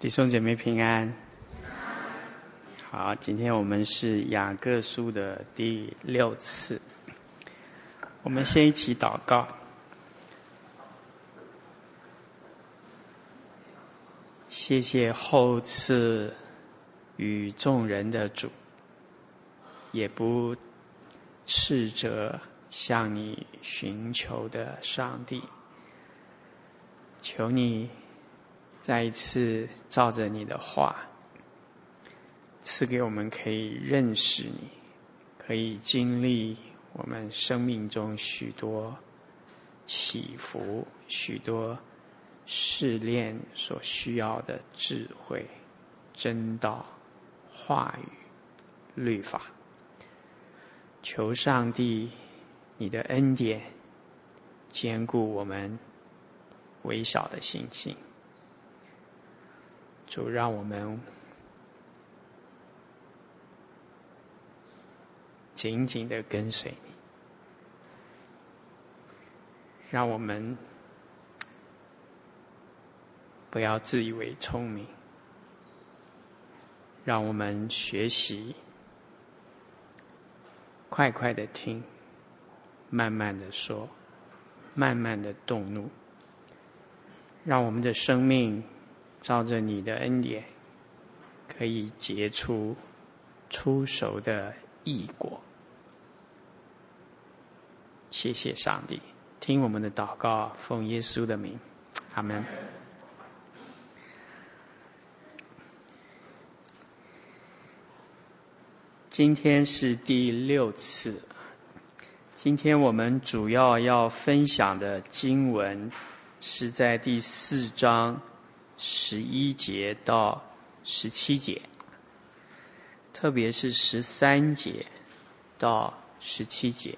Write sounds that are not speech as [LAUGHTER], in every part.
弟兄姐妹平安。好，今天我们是雅各书的第六次。我们先一起祷告。谢谢厚赐与众人的主，也不斥责向你寻求的上帝。求你。再一次照着你的话，赐给我们可以认识你，可以经历我们生命中许多起伏、许多试炼所需要的智慧、真道、话语、律法。求上帝，你的恩典坚固我们微小的信心。就让我们紧紧的跟随你，让我们不要自以为聪明，让我们学习快快的听，慢慢的说，慢慢的动怒，让我们的生命。照着你的恩典，可以结出初熟的异果。谢谢上帝，听我们的祷告，奉耶稣的名，阿门。今天是第六次，今天我们主要要分享的经文是在第四章。十一节到十七节，特别是十三节到十七节，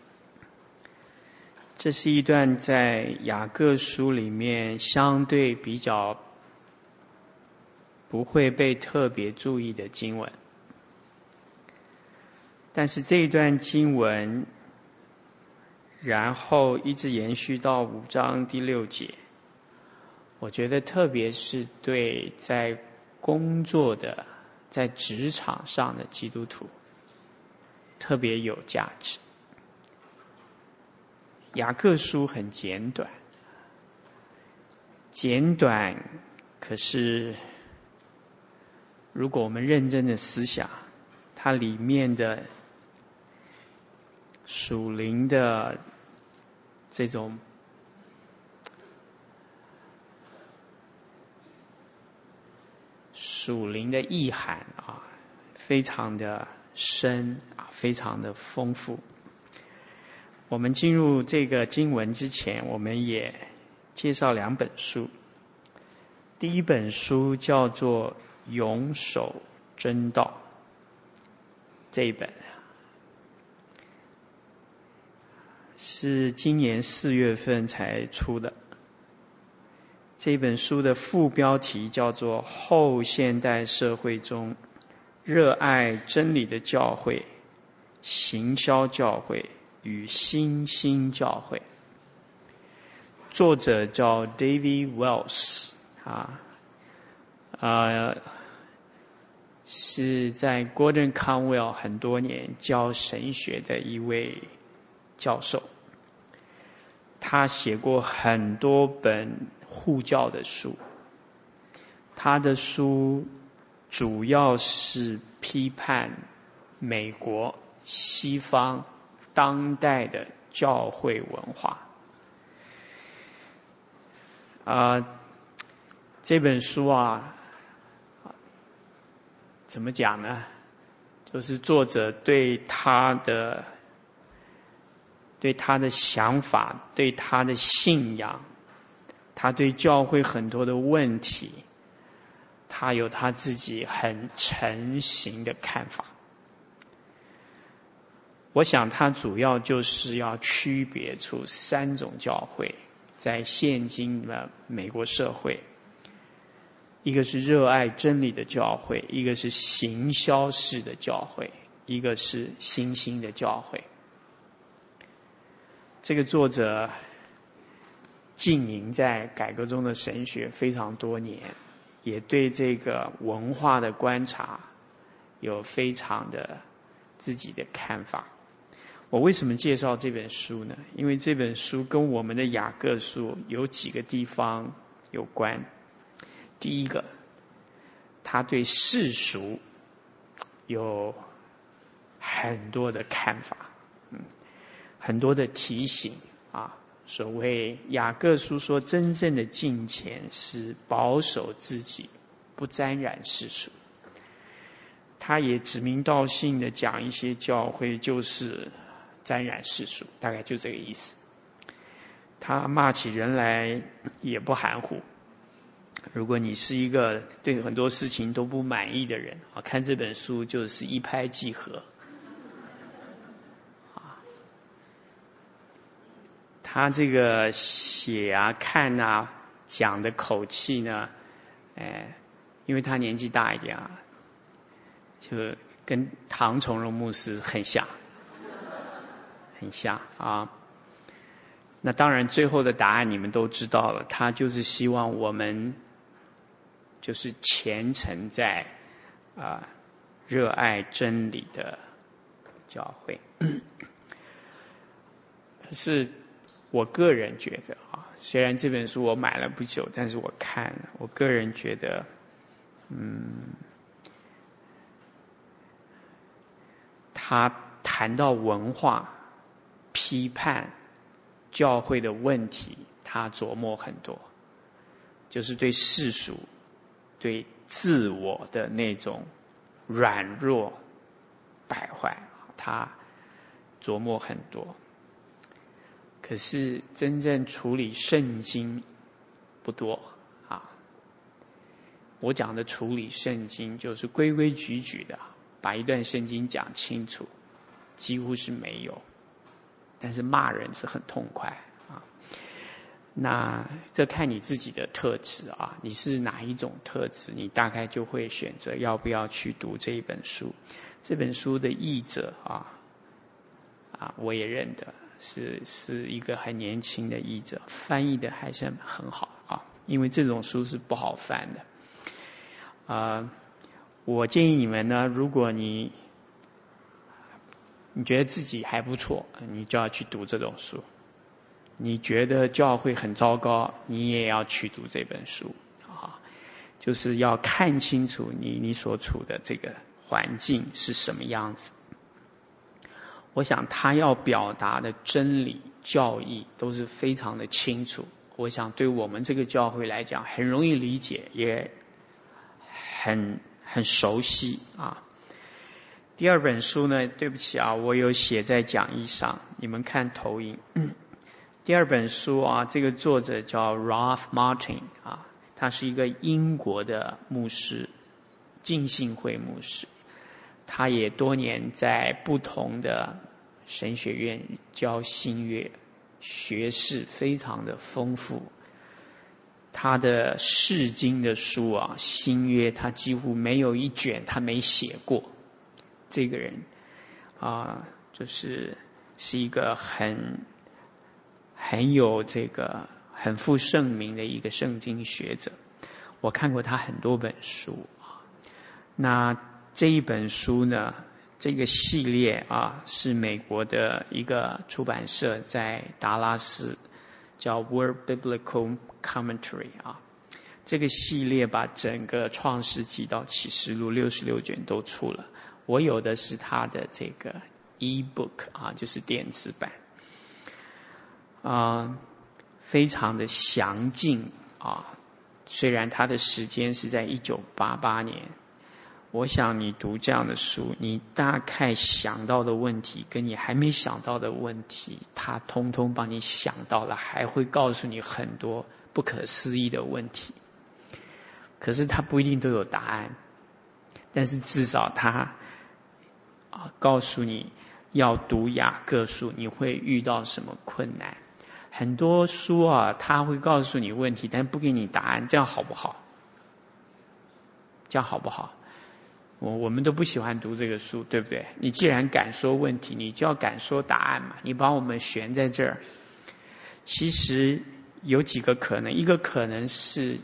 这是一段在雅各书里面相对比较不会被特别注意的经文。但是这一段经文，然后一直延续到五章第六节。我觉得，特别是对在工作的、在职场上的基督徒，特别有价值。雅各书很简短，简短，可是如果我们认真的思想，它里面的属灵的这种。属灵的意涵啊，非常的深啊，非常的丰富。我们进入这个经文之前，我们也介绍两本书。第一本书叫做《永守真道》，这一本是今年四月份才出的。这本书的副标题叫做《后现代社会中热爱真理的教会、行销教会与新兴教会》，作者叫 David Wells 啊，啊，是在 Gordon Conwell 很多年教神学的一位教授，他写过很多本。护教的书，他的书主要是批判美国西方当代的教会文化。啊，这本书啊，怎么讲呢？就是作者对他的对他的想法，对他的信仰。他对教会很多的问题，他有他自己很成型的看法。我想他主要就是要区别出三种教会，在现今的美国社会，一个是热爱真理的教会，一个是行销式的教会，一个是新兴的教会。这个作者。经营在改革中的神学非常多年，也对这个文化的观察有非常的自己的看法。我为什么介绍这本书呢？因为这本书跟我们的雅各书有几个地方有关。第一个，他对世俗有很多的看法，嗯，很多的提醒啊。所谓雅各书说，真正的敬虔是保守自己，不沾染世俗。他也指名道姓的讲一些教会就是。沾染世俗，大概就这个意思。他骂起人来也不含糊。如果你是一个对很多事情都不满意的人啊，看这本书就是一拍即合。他这个写啊、看啊、讲的口气呢，哎，因为他年纪大一点啊，就跟唐崇荣牧师很像。很像啊，那当然最后的答案你们都知道了，他就是希望我们就是虔诚在啊热爱真理的教会。[COUGHS] 可是我个人觉得啊，虽然这本书我买了不久，但是我看了，我个人觉得，嗯，他谈到文化。批判教会的问题，他琢磨很多，就是对世俗、对自我的那种软弱败坏，他琢磨很多。可是真正处理圣经不多啊。我讲的处理圣经，就是规规矩矩的把一段圣经讲清楚，几乎是没有。但是骂人是很痛快啊，那这看你自己的特质啊，你是哪一种特质，你大概就会选择要不要去读这一本书。这本书的译者啊，啊，我也认得，是是一个很年轻的译者，翻译的还是很好啊，因为这种书是不好翻的。啊，我建议你们呢，如果你你觉得自己还不错，你就要去读这种书。你觉得教会很糟糕，你也要去读这本书啊，就是要看清楚你你所处的这个环境是什么样子。我想他要表达的真理教义都是非常的清楚。我想对我们这个教会来讲，很容易理解，也很很熟悉啊。第二本书呢，对不起啊，我有写在讲义上，你们看投影。第二本书啊，这个作者叫 Ralph Martin 啊，他是一个英国的牧师，浸信会牧师，他也多年在不同的神学院教新约，学识非常的丰富。他的释经的书啊，新约他几乎没有一卷他没写过。这个人啊，就是是一个很很有这个很负盛名的一个圣经学者。我看过他很多本书啊。那这一本书呢，这个系列啊，是美国的一个出版社在达拉斯叫 World Biblical Commentary 啊。这个系列把整个创世纪到启示录六十六卷都出了。我有的是他的这个 e-book 啊，就是电子版，啊，非常的详尽啊。虽然他的时间是在一九八八年，我想你读这样的书，你大概想到的问题，跟你还没想到的问题，他通通帮你想到了，还会告诉你很多不可思议的问题。可是他不一定都有答案，但是至少他。啊，告诉你要读雅各书，你会遇到什么困难？很多书啊，他会告诉你问题，但不给你答案，这样好不好？这样好不好？我我们都不喜欢读这个书，对不对？你既然敢说问题，你就要敢说答案嘛。你把我们悬在这儿，其实有几个可能，一个可能是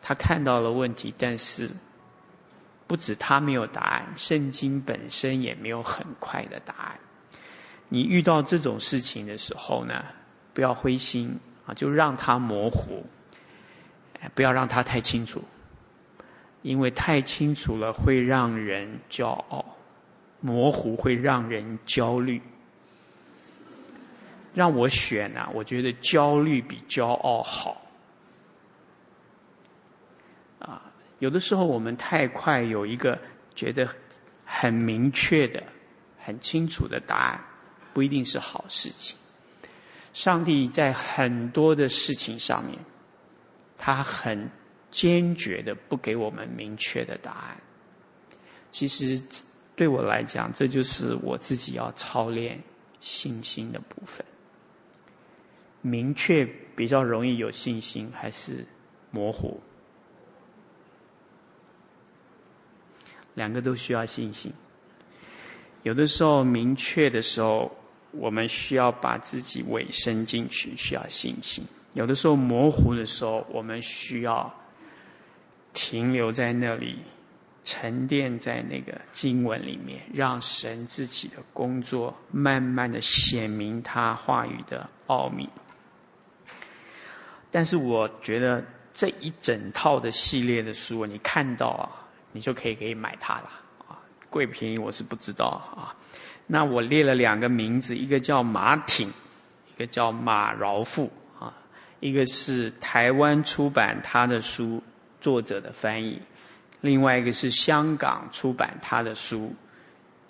他看到了问题，但是不止他没有答案，圣经本身也没有很快的答案。你遇到这种事情的时候呢，不要灰心啊，就让它模糊，不要让它太清楚，因为太清楚了会让人骄傲，模糊会让人焦虑。让我选啊，我觉得焦虑比骄傲好。啊，有的时候我们太快有一个觉得很明确的、很清楚的答案，不一定是好事情。上帝在很多的事情上面，他很坚决的不给我们明确的答案。其实对我来讲，这就是我自己要操练信心的部分。明确比较容易有信心，还是模糊？两个都需要信心。有的时候明确的时候，我们需要把自己委身进去，需要信心；有的时候模糊的时候，我们需要停留在那里，沉淀在那个经文里面，让神自己的工作慢慢的显明他话语的奥秘。但是我觉得这一整套的系列的书，你看到啊，你就可以可以买它了啊，贵便宜我是不知道啊。那我列了两个名字，一个叫马挺，一个叫马饶富啊，一个是台湾出版他的书作者的翻译，另外一个是香港出版他的书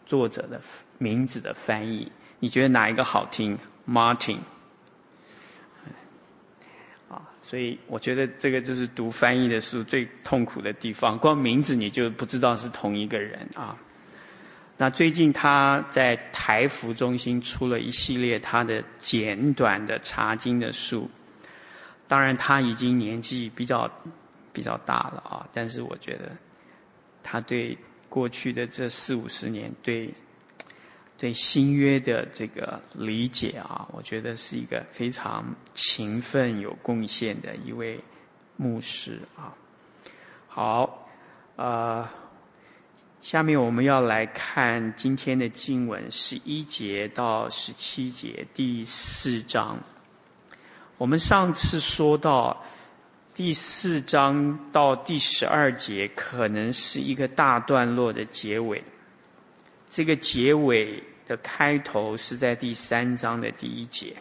作者的名字的翻译。你觉得哪一个好听？Martin。所以我觉得这个就是读翻译的书最痛苦的地方，光名字你就不知道是同一个人啊。那最近他在台服中心出了一系列他的简短的查经的书，当然他已经年纪比较比较大了啊，但是我觉得他对过去的这四五十年对。对新约的这个理解啊，我觉得是一个非常勤奋有贡献的一位牧师啊。好，呃，下面我们要来看今天的经文，十一节到十七节，第四章。我们上次说到第四章到第十二节，可能是一个大段落的结尾。这个结尾。的开头是在第三章的第一节。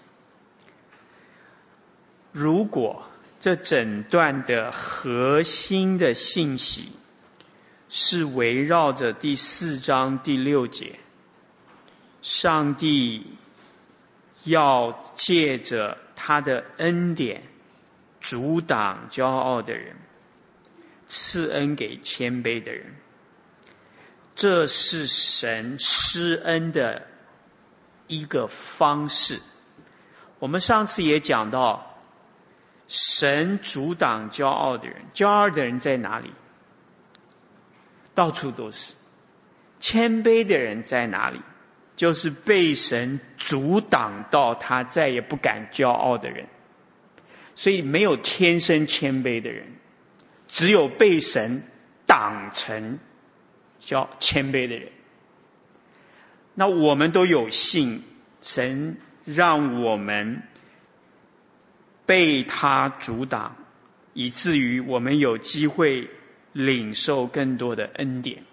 如果这整段的核心的信息是围绕着第四章第六节，上帝要借着他的恩典阻挡骄傲的人，赐恩给谦卑的人。这是神施恩的一个方式。我们上次也讲到，神阻挡骄傲的人，骄傲的人在哪里？到处都是。谦卑的人在哪里？就是被神阻挡到他再也不敢骄傲的人。所以没有天生谦卑的人，只有被神挡成。叫谦卑的人，那我们都有幸，神让我们被他阻挡，以至于我们有机会领受更多的恩典。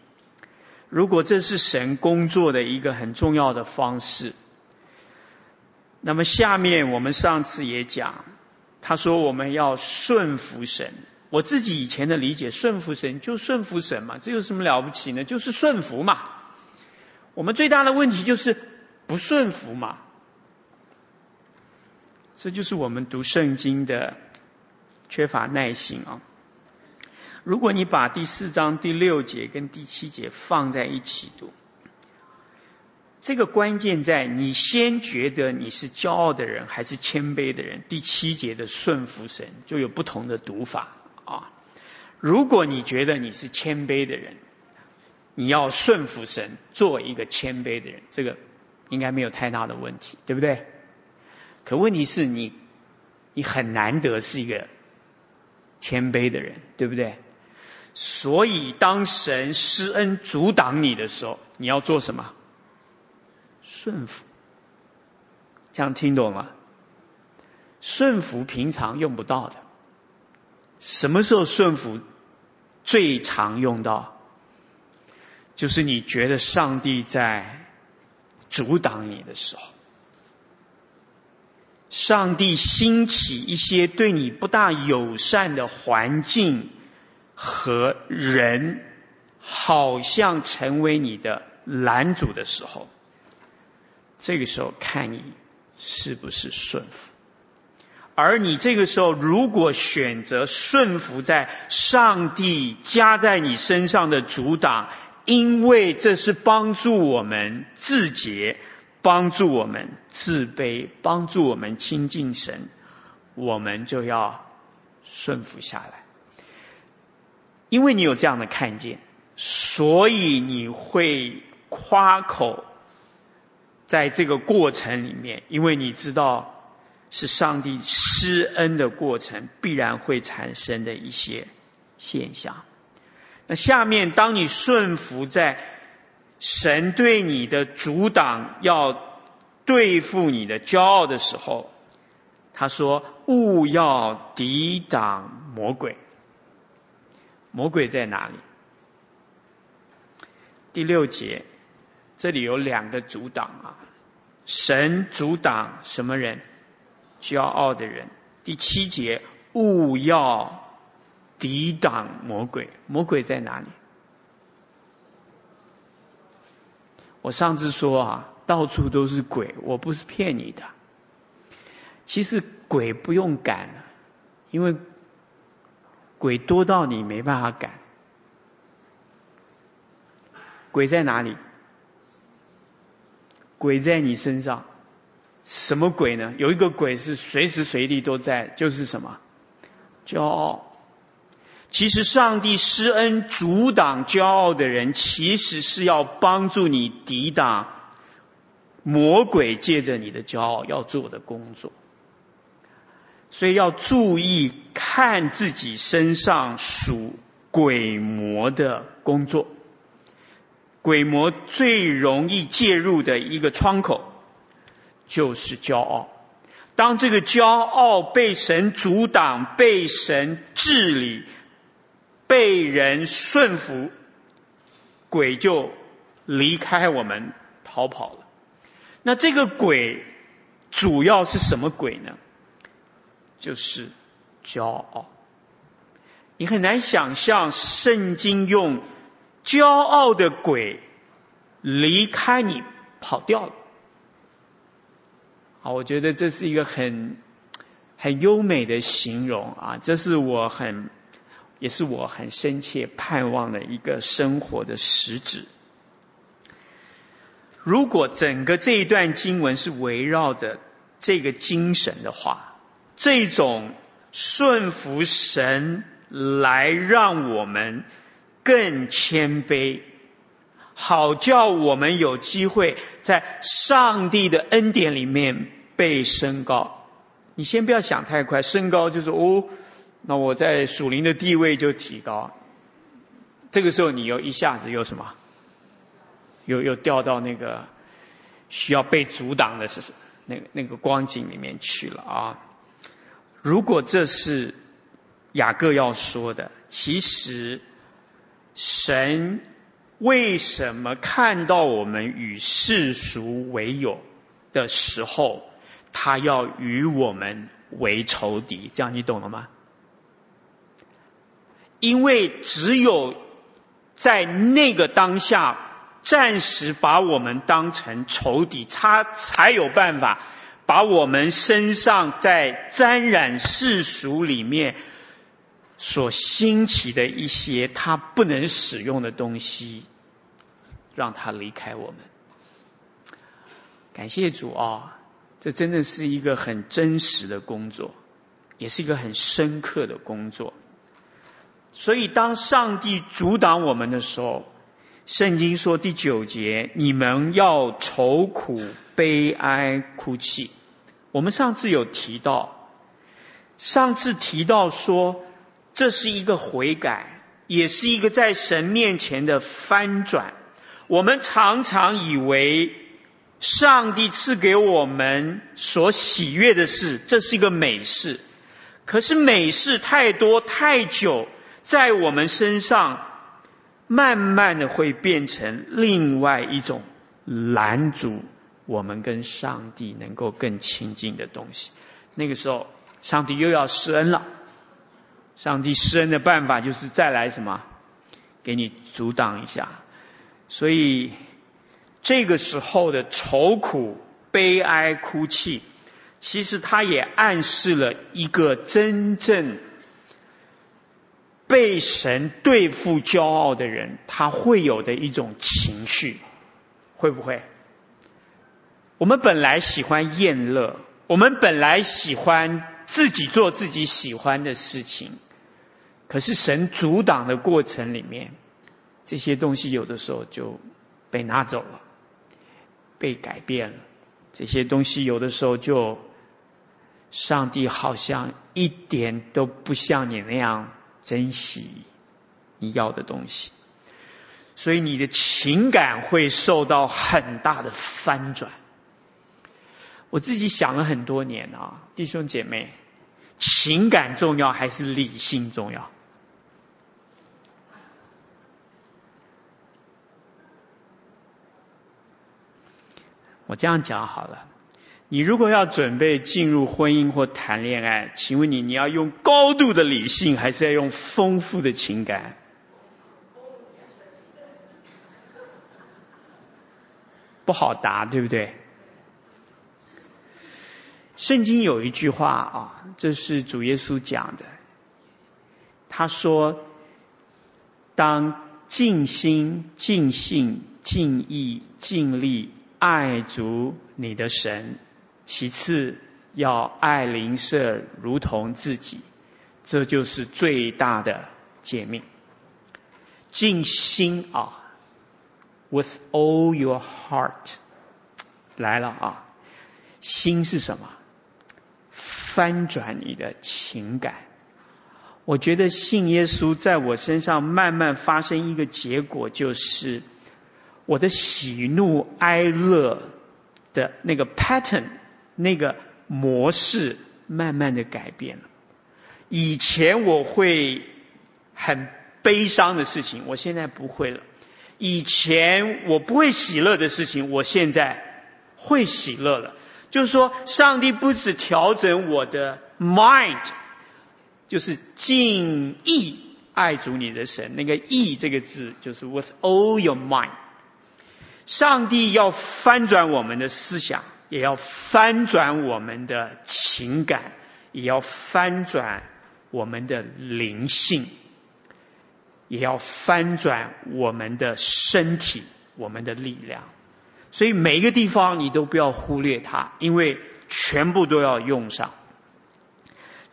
如果这是神工作的一个很重要的方式，那么下面我们上次也讲，他说我们要顺服神。我自己以前的理解，顺服神就顺服神嘛，这有什么了不起呢？就是顺服嘛。我们最大的问题就是不顺服嘛。这就是我们读圣经的缺乏耐心啊。如果你把第四章第六节跟第七节放在一起读，这个关键在你先觉得你是骄傲的人还是谦卑的人。第七节的顺服神就有不同的读法。啊，如果你觉得你是谦卑的人，你要顺服神，做一个谦卑的人，这个应该没有太大的问题，对不对？可问题是你，你很难得是一个谦卑的人，对不对？所以当神施恩阻挡你的时候，你要做什么？顺服。这样听懂吗？顺服平常用不到的，什么时候顺服最常用到？就是你觉得上帝在阻挡你的时候，上帝兴起一些对你不大友善的环境和人，好像成为你的拦阻的时候，这个时候看你是不是顺服。而你这个时候如果选择顺服在上帝加在你身上的阻挡，因为这是帮助我们自洁，帮助我们自卑，帮助我们亲近神，我们就要顺服下来。因为你有这样的看见，所以你会夸口，在这个过程里面，因为你知道是上帝施恩的过程，必然会产生的一些现象。那下面，当你顺服在神对你的阻挡，要对付你的骄傲的时候，他说：“勿要抵挡魔鬼。”魔鬼在哪里？第六节，这里有两个阻挡啊。神阻挡什么人？骄傲的人。第七节，勿要。抵挡魔鬼，魔鬼在哪里？我上次说啊，到处都是鬼，我不是骗你的。其实鬼不用赶，因为鬼多到你没办法赶。鬼在哪里？鬼在你身上。什么鬼呢？有一个鬼是随时随地都在，就是什么？骄傲。其实，上帝施恩阻挡骄傲的人，其实是要帮助你抵挡魔鬼借着你的骄傲要做的工作。所以要注意看自己身上属鬼魔的工作。鬼魔最容易介入的一个窗口，就是骄傲。当这个骄傲被神阻挡、被神治理。被人顺服，鬼就离开我们逃跑了。那这个鬼主要是什么鬼呢？就是骄傲。你很难想象圣经用骄傲的鬼离开你跑掉了。好，我觉得这是一个很很优美的形容啊，这是我很。也是我很深切盼望的一个生活的实质。如果整个这一段经文是围绕着这个精神的话，这种顺服神来让我们更谦卑，好叫我们有机会在上帝的恩典里面被升高。你先不要想太快，升高就是哦。那我在属灵的地位就提高，这个时候你又一下子又什么？又又掉到那个需要被阻挡的是那个那个光景里面去了啊！如果这是雅各要说的，其实神为什么看到我们与世俗为友的时候，他要与我们为仇敌？这样你懂了吗？因为只有在那个当下，暂时把我们当成仇敌，他才有办法把我们身上在沾染世俗里面所兴起的一些他不能使用的东西，让他离开我们。感谢主啊，这真的是一个很真实的工作，也是一个很深刻的工作。所以，当上帝阻挡我们的时候，圣经说第九节：“你们要愁苦、悲哀、哭泣。”我们上次有提到，上次提到说，这是一个悔改，也是一个在神面前的翻转。我们常常以为上帝赐给我们所喜悦的事，这是一个美事。可是美事太多太久，在我们身上，慢慢的会变成另外一种拦阻我们跟上帝能够更亲近的东西。那个时候，上帝又要施恩了。上帝施恩的办法就是再来什么，给你阻挡一下。所以这个时候的愁苦、悲哀、哭泣，其实它也暗示了一个真正被神对付骄傲的人，他会有的一种情绪，会不会？我们本来喜欢厌乐，我们本来喜欢自己做自己喜欢的事情，可是神阻挡的过程里面。这些东西有的时候就被拿走了，被改变了。这些东西有的时候就，上帝好像一点都不像你那样珍惜你要的东西，所以你的情感会受到很大的翻转。我自己想了很多年啊，弟兄姐妹，情感重要还是理性重要？我这样讲好了，你如果要准备进入婚姻或谈恋爱，请问你，你要用高度的理性，还是要用丰富的情感？不好答，对不对？圣经有一句话啊，这是主耶稣讲的，他说：“当尽心、尽性、尽意、尽力。”爱足你的神，其次要爱邻舍如同自己，这就是最大的诫命。尽心啊，with all your heart，来了啊，心是什么？翻转你的情感。我觉得信耶稣在我身上慢慢发生一个结果，就是。我的喜怒哀乐的那个 pattern，那个模式，慢慢的改变了。以前我会很悲伤的事情，我现在不会了。以前我不会喜乐的事情，我现在会喜乐了。就是说，上帝不止调整我的 mind，就是敬意爱主你的神。那个意这个字，就是 with all your mind。上帝要翻转我们的思想，也要翻转我们的情感，也要翻转我们的灵性，也要翻转我们的身体，我们的力量。所以每一个地方你都不要忽略它，因为全部都要用上。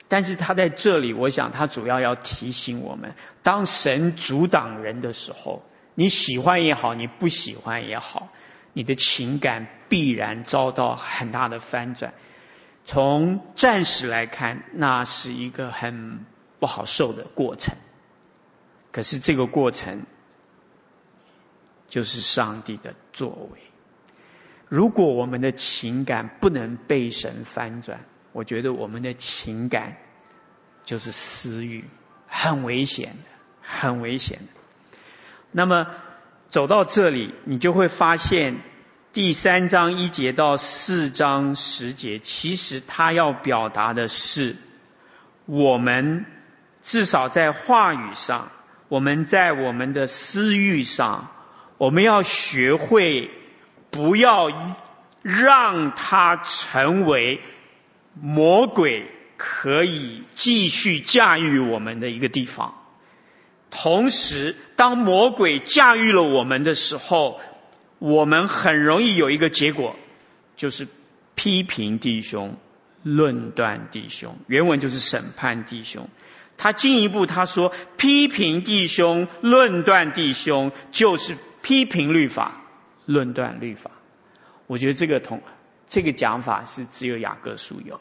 但是他在这里，我想他主要要提醒我们：当神阻挡人的时候。你喜欢也好，你不喜欢也好，你的情感必然遭到很大的翻转。从暂时来看，那是一个很不好受的过程。可是这个过程就是上帝的作为。如果我们的情感不能被神翻转，我觉得我们的情感就是私欲，很危险的，很危险的。那么走到这里，你就会发现第三章一节到四章十节，其实他要表达的是，我们至少在话语上，我们在我们的私欲上，我们要学会不要让它成为魔鬼可以继续驾驭我们的一个地方。同时，当魔鬼驾驭了我们的时候，我们很容易有一个结果，就是批评弟兄、论断弟兄。原文就是审判弟兄。他进一步他说，批评弟兄、论断弟兄，就是批评律法、论断律法。我觉得这个同这个讲法是只有雅各书有。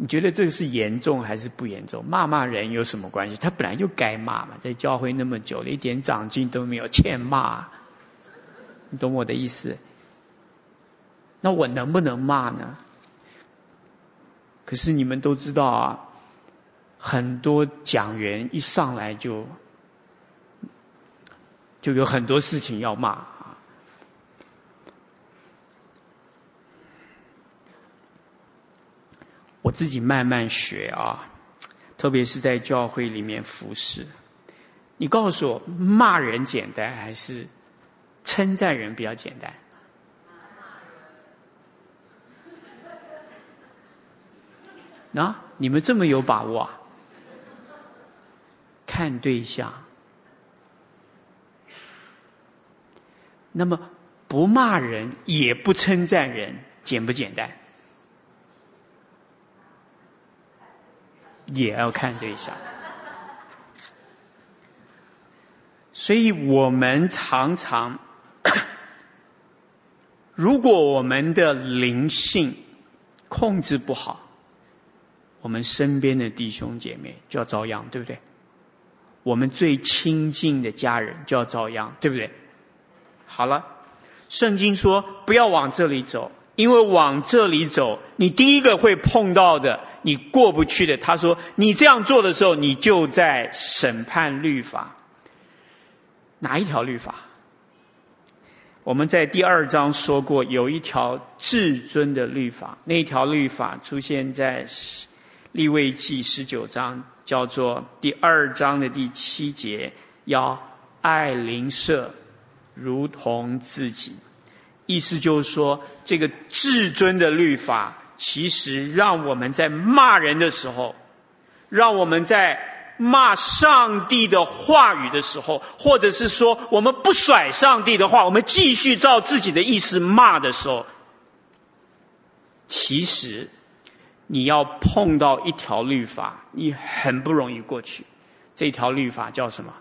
你觉得这个是严重还是不严重？骂骂人有什么关系？他本来就该骂嘛，在教会那么久了，一点长进都没有，欠骂。你懂我的意思？那我能不能骂呢？可是你们都知道啊，很多讲员一上来就就有很多事情要骂。我自己慢慢学啊，特别是在教会里面服侍。你告诉我，骂人简单还是称赞人比较简单？啊，你们这么有把握啊？看对象。那么不骂人也不称赞人，简不简单？也要看对象，所以我们常常，[COUGHS] 如果我们的灵性控制不好，我们身边的弟兄姐妹就要遭殃，对不对？我们最亲近的家人就要遭殃，对不对？好了，圣经说不要往这里走。因为往这里走，你第一个会碰到的，你过不去的。他说，你这样做的时候，你就在审判律法。哪一条律法？我们在第二章说过，有一条至尊的律法，那条律法出现在利未记十九章，叫做第二章的第七节，要爱邻舍如同自己。意思就是说，这个至尊的律法，其实让我们在骂人的时候，让我们在骂上帝的话语的时候，或者是说我们不甩上帝的话，我们继续照自己的意思骂的时候，其实你要碰到一条律法，你很不容易过去。这条律法叫什么？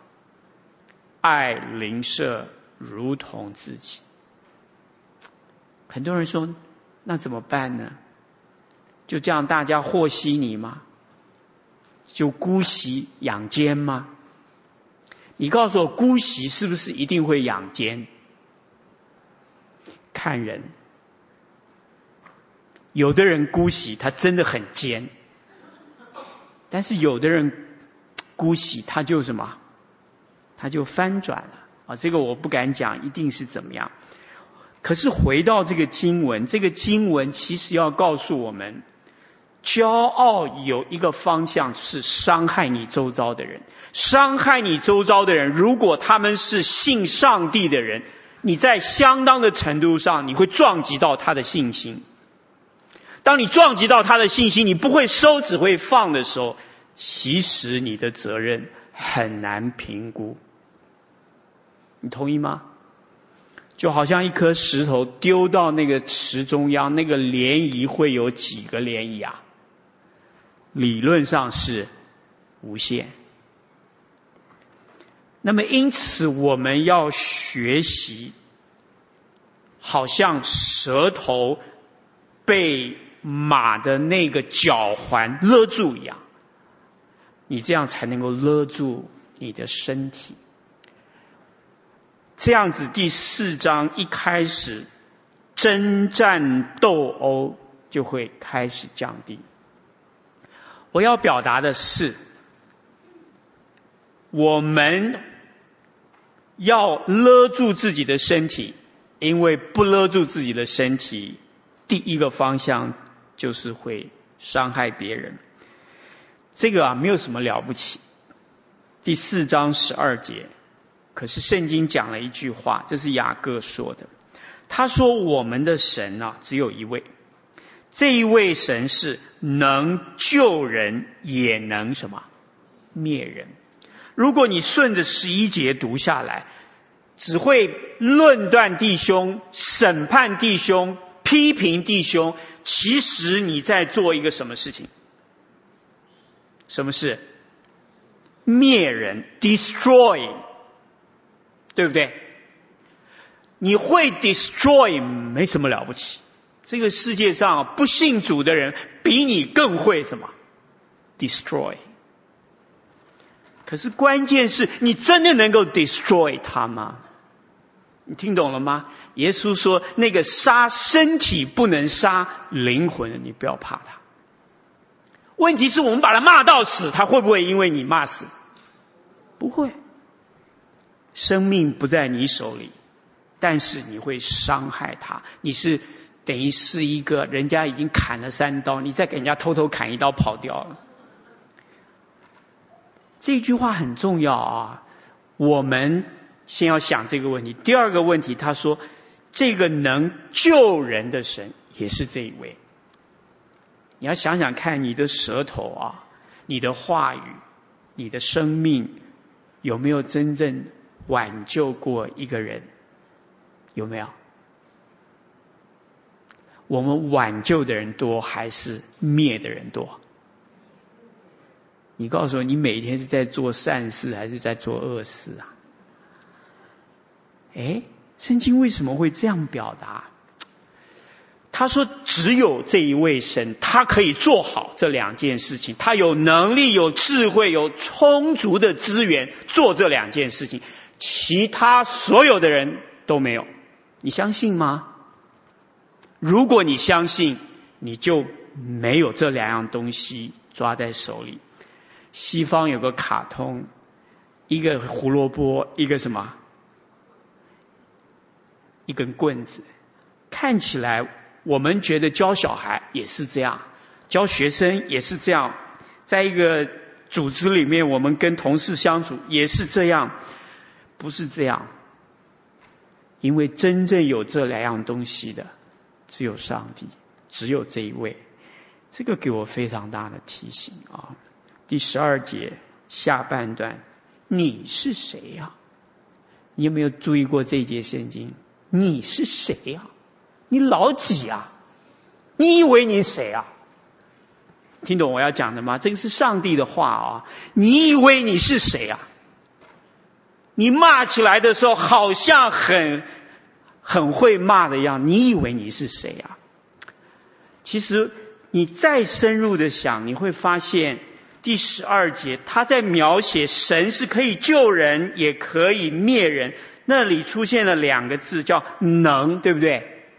爱邻舍如同自己。很多人说，那怎么办呢？就这样大家和稀泥吗？就姑息养奸吗？你告诉我，姑息是不是一定会养奸？看人，有的人姑息他真的很奸，但是有的人姑息他就什么？他就翻转了啊！这个我不敢讲，一定是怎么样。可是回到这个经文，这个经文其实要告诉我们，骄傲有一个方向是伤害你周遭的人。伤害你周遭的人，如果他们是信上帝的人，你在相当的程度上你会撞击到他的信心。当你撞击到他的信心，你不会收，只会放的时候，其实你的责任很难评估。你同意吗？就好像一颗石头丢到那个池中央，那个涟漪会有几个涟漪啊？理论上是无限。那么因此我们要学习，好像舌头被马的那个脚环勒住一样，你这样才能够勒住你的身体。这样子，第四章一开始，争战斗殴就会开始降低。我要表达的是，我们要勒住自己的身体，因为不勒住自己的身体，第一个方向就是会伤害别人。这个啊，没有什么了不起。第四章十二节。可是圣经讲了一句话，这是雅各说的。他说：“我们的神啊，只有一位，这一位神是能救人，也能什么灭人。如果你顺着十一节读下来，只会论断弟兄、审判弟兄、批评弟兄，其实你在做一个什么事情？什么事？灭人，destroy。”对不对？你会 destroy 没什么了不起，这个世界上不信主的人比你更会什么？destroy。可是关键是你真的能够 destroy 他吗？你听懂了吗？耶稣说，那个杀身体不能杀灵魂，你不要怕他。问题是我们把他骂到死，他会不会因为你骂死？不会。生命不在你手里，但是你会伤害他。你是等于是一个人家已经砍了三刀，你再给人家偷偷砍一刀跑掉了。这句话很重要啊！我们先要想这个问题。第二个问题，他说：“这个能救人的神也是这一位。”你要想想看，你的舌头啊，你的话语，你的生命，有没有真正挽救过一个人？有没有？我们挽救的人多，还是灭的人多？你告诉我，你每天是在做善事，还是在做恶事啊？哎，圣经为什么会这样表达？他说：“只有这一位神，他可以做好这两件事情。他有能力、有智慧、有充足的资源做这两件事情，其他所有的人都没有。你相信吗？如果你相信，你就没有这两样东西抓在手里。”西方有个卡通，一个胡萝卜，一个什么？一根棍子。看起来我们觉得教小孩也是这样，教学生也是这样，在一个组织里面，我们跟同事相处也是这样，不是这样。因为真正有这两样东西的，只有上帝，只有这一位。这个给我非常大的提醒啊。第十二节下半段，你是谁呀？你有没有注意过这一节圣经？你是谁呀？你老几啊？你以为你谁啊？听懂我要讲的吗？这个是上帝的话啊！你以为你是谁啊？你骂起来的时候好像很很会骂的样，你以为你是谁啊？其实你再深入的想，你会发现。第十二节，他在描写神是可以救人，也可以灭人。那里出现了两个字，叫“能”，对不对？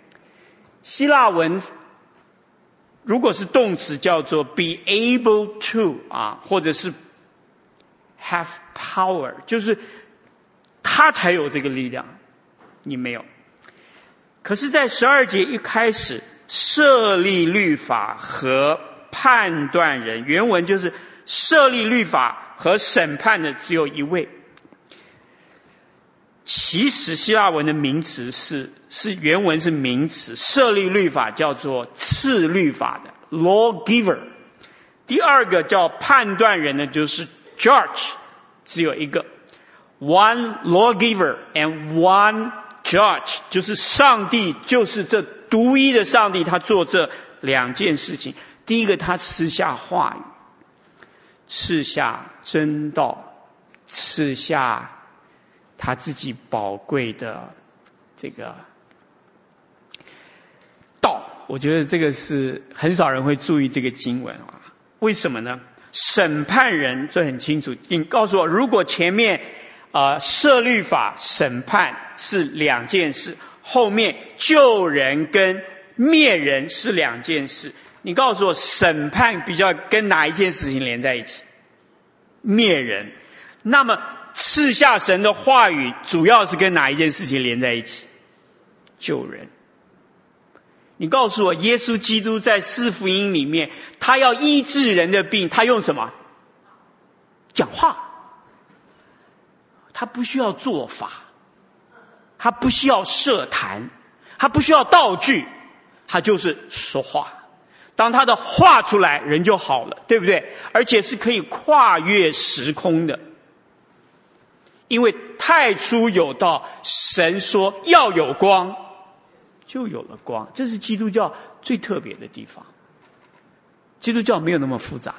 希腊文如果是动词，叫做 “be able to” 啊，或者是 “have power”，就是他才有这个力量，你没有。可是，在十二节一开始设立律法和判断人，原文就是。设立律法和审判的只有一位。其实希腊文的名词是是原文是名词，设立律法叫做赐律法的 lawgiver。第二个叫判断人呢就是 judge，只有一个 one lawgiver and one judge，就是上帝，就是这独一的上帝，他做这两件事情。第一个，他赐下话语。赐下真道，赐下他自己宝贵的这个道。我觉得这个是很少人会注意这个经文啊。为什么呢？审判人这很清楚。你告诉我，如果前面啊设律法、审判是两件事，后面救人跟灭人是两件事。你告诉我，审判比较跟哪一件事情连在一起？灭人。那么赐下神的话语，主要是跟哪一件事情连在一起？救人。你告诉我，耶稣基督在四福音里面，他要医治人的病，他用什么？讲话。他不需要做法，他不需要设坛，他不需要道具，他就是说话。当他的话出来，人就好了，对不对？而且是可以跨越时空的，因为太初有道，神说要有光，就有了光。这是基督教最特别的地方。基督教没有那么复杂，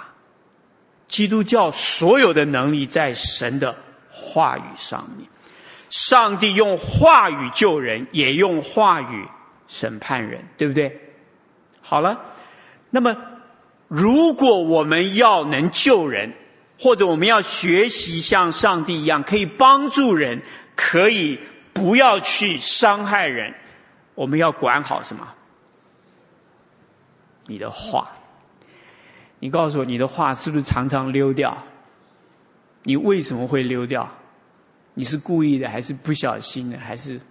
基督教所有的能力在神的话语上面。上帝用话语救人，也用话语审判人，对不对？好了，那么如果我们要能救人，或者我们要学习像上帝一样，可以帮助人，可以不要去伤害人，我们要管好什么？你的话，你告诉我，你的话是不是常常溜掉？你为什么会溜掉？你是故意的，还是不小心的，还是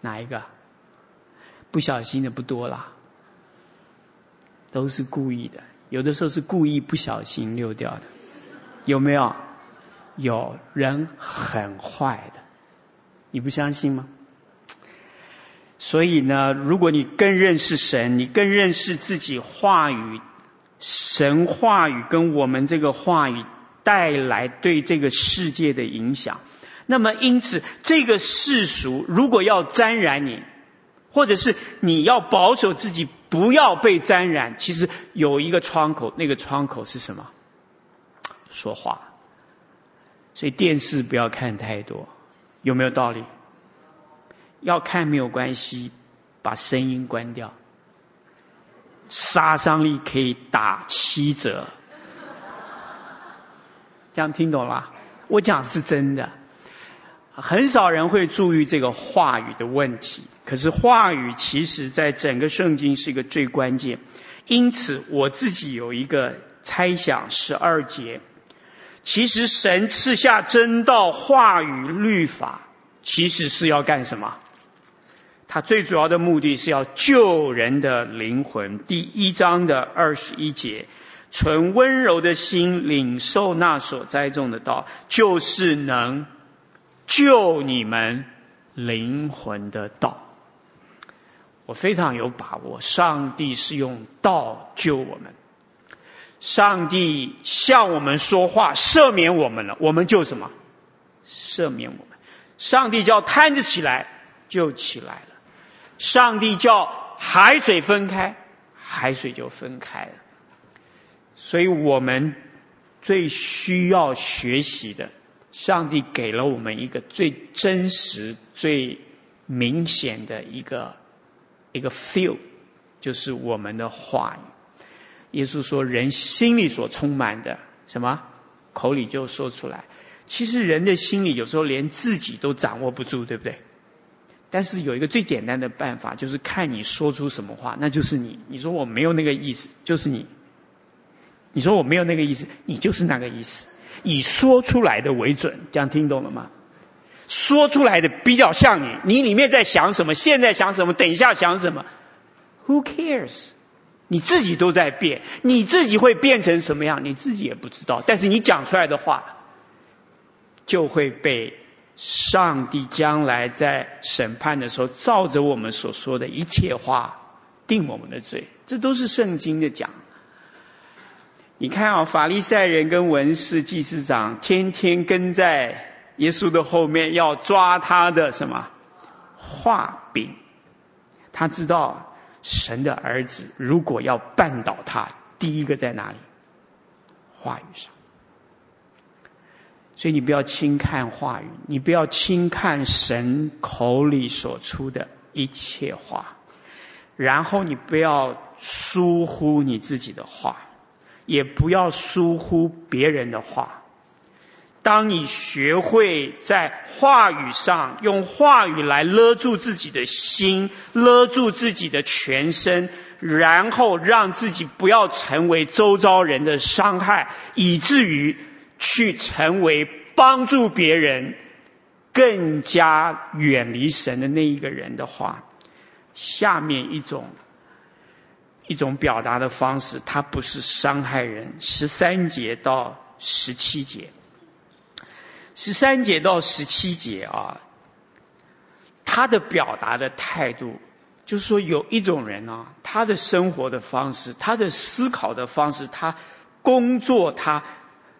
哪一个？不小心的不多啦，都是故意的。有的时候是故意不小心溜掉的，有没有？有人很坏的，你不相信吗？所以呢，如果你更认识神，你更认识自己话语，神话语跟我们这个话语。带来对这个世界的影响，那么因此这个世俗如果要沾染你，或者是你要保守自己不要被沾染，其实有一个窗口，那个窗口是什么？说话。所以电视不要看太多，有没有道理？要看没有关系，把声音关掉，杀伤力可以打七折。这样听懂了？我讲是真的，很少人会注意这个话语的问题。可是话语其实在整个圣经是一个最关键。因此我自己有一个猜想：十二节，其实神赐下真道、话语、律法，其实是要干什么？他最主要的目的是要救人的灵魂。第一章的二十一节。存温柔的心，领受那所栽种的道，就是能救你们灵魂的道。我非常有把握，上帝是用道救我们。上帝向我们说话，赦免我们了，我们就什么？赦免我们。上帝叫摊子起来，就起来了。上帝叫海水分开，海水就分开了。所以我们最需要学习的，上帝给了我们一个最真实、最明显的一个一个 feel，就是我们的话语。耶稣说：“人心里所充满的，什么口里就说出来。”其实人的心里有时候连自己都掌握不住，对不对？但是有一个最简单的办法，就是看你说出什么话，那就是你。你说我没有那个意思，就是你。你说我没有那个意思，你就是那个意思，以说出来的为准，这样听懂了吗？说出来的比较像你，你里面在想什么？现在想什么？等一下想什么？Who cares？你自己都在变，你自己会变成什么样？你自己也不知道。但是你讲出来的话，就会被上帝将来在审判的时候，照着我们所说的一切话定我们的罪。这都是圣经的讲。你看啊，法利赛人跟文士、祭司长天天跟在耶稣的后面，要抓他的什么画饼？他知道神的儿子如果要绊倒他，第一个在哪里？话语上。所以你不要轻看话语，你不要轻看神口里所出的一切话，然后你不要疏忽你自己的话。也不要疏忽别人的话。当你学会在话语上用话语来勒住自己的心，勒住自己的全身，然后让自己不要成为周遭人的伤害，以至于去成为帮助别人更加远离神的那一个人的话，下面一种。一种表达的方式，它不是伤害人。十三节到十七节，十三节到十七节啊，他的表达的态度，就是说有一种人啊，他的生活的方式，他的思考的方式，他工作他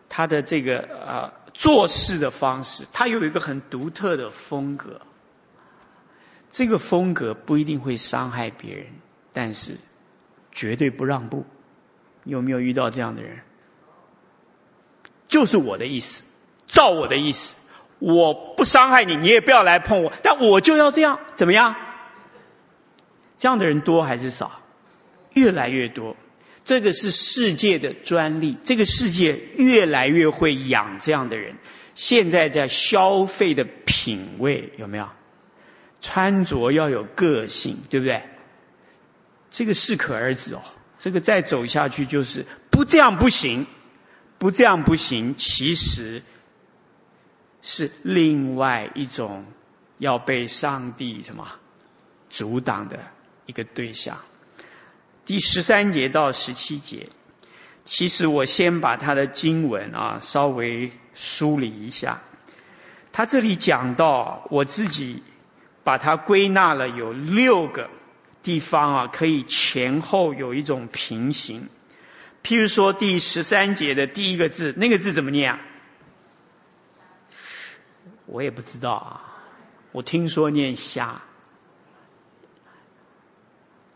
他的这个呃做事的方式，他有一个很独特的风格。这个风格不一定会伤害别人，但是。绝对不让步，有没有遇到这样的人？就是我的意思，照我的意思，我不伤害你，你也不要来碰我，但我就要这样，怎么样？这样的人多还是少？越来越多。这个是世界的专利，这个世界越来越会养这样的人。现在在消费的品味有没有？穿着要有个性，对不对？这个适可而止哦。这个再走下去就是不这样不行，不这样不行，其实是另外一种要被上帝什么阻挡的一个对象。第十三节到十七节，其实我先把他的经文啊稍微梳理一下。他这里讲到，我自己把它归纳了有六个地方啊，可以前后有一种平行。譬如说第十三节的第一个字，那个字怎么念啊？我也不知道啊，我听说念瞎。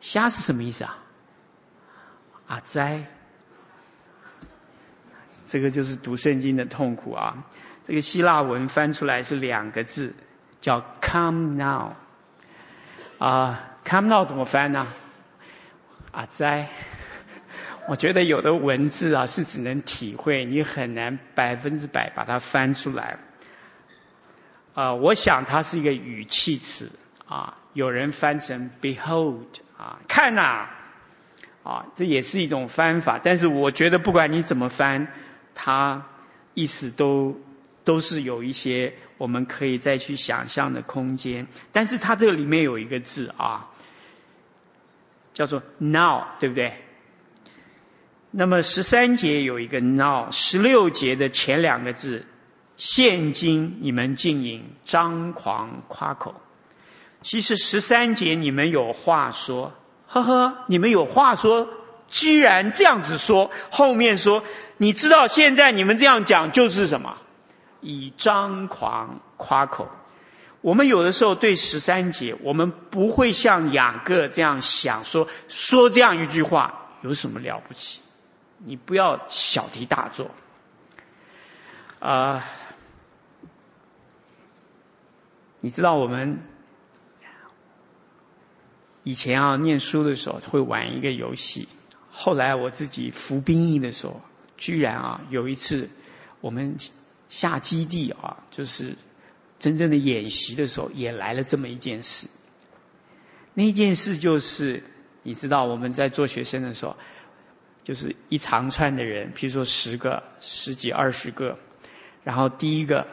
瞎是什么意思啊？阿哉，这个就是读圣经的痛苦啊！这个希腊文翻出来是两个字，叫 “come now”。啊，“come now” 怎么翻呢？阿哉，我觉得有的文字啊是只能体会，你很难百分之百把它翻出来。啊，我想它是一个语气词啊，有人翻成 “behold” 啊，看呐。啊这也是一种翻法，但是我觉得不管你怎么翻，它意思都都是有一些我们可以再去想象的空间。但是它这个里面有一个字啊，叫做 now，对不对？那么十三节有一个 now，十六节的前两个字，现今你们竟引张狂夸口。其实十三节你们有话说。呵呵，你们有话说，居然这样子说。后面说，你知道现在你们这样讲就是什么？以张狂夸口。我们有的时候对十三节，我们不会像雅各这样想说，说这样一句话有什么了不起？你不要小题大做。啊、你知道我们。以前啊，念书的时候会玩一个游戏。后来我自己服兵役的时候，居然啊有一次我们下基地啊，就是真正的演习的时候，也来了这么一件事。那件事就是，你知道我们在做学生的时候，就是一长串的人，譬如说十个、十几、二十个，然后第一个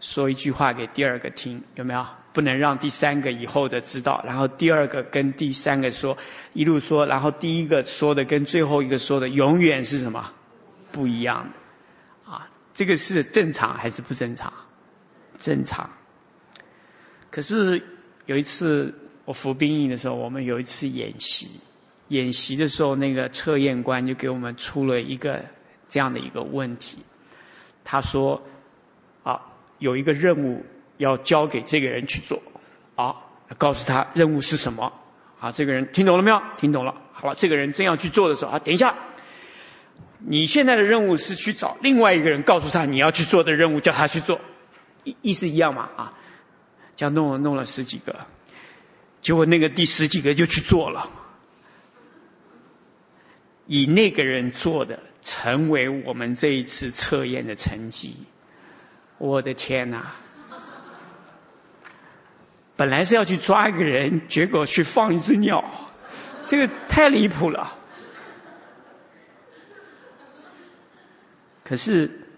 说一句话给第二个听，有没有？不能让第三个以后的知道，然后第二个跟第三个说，一路说，然后第一个说的跟最后一个说的永远是什么？不一样的啊！这个是正常还是不正常？正常。可是有一次我服兵役的时候，我们有一次演习，演习的时候那个测验官就给我们出了一个这样的一个问题，他说，有一个任务。要交给这个人去做，好，告诉他任务是什么。好，这个人听懂了没有？听懂了。好了，这个人正要去做的时候，啊，等一下，你现在的任务是去找另外一个人，告诉他你要去做的任务，叫他去做，意意思一样嘛？啊，这样弄了弄了十几个，结果那个第十几个就去做了，以那个人做的成为我们这一次测验的成绩。我的天哪！本来是要去抓一个人，结果去放一只鸟，这个太离谱了。可是，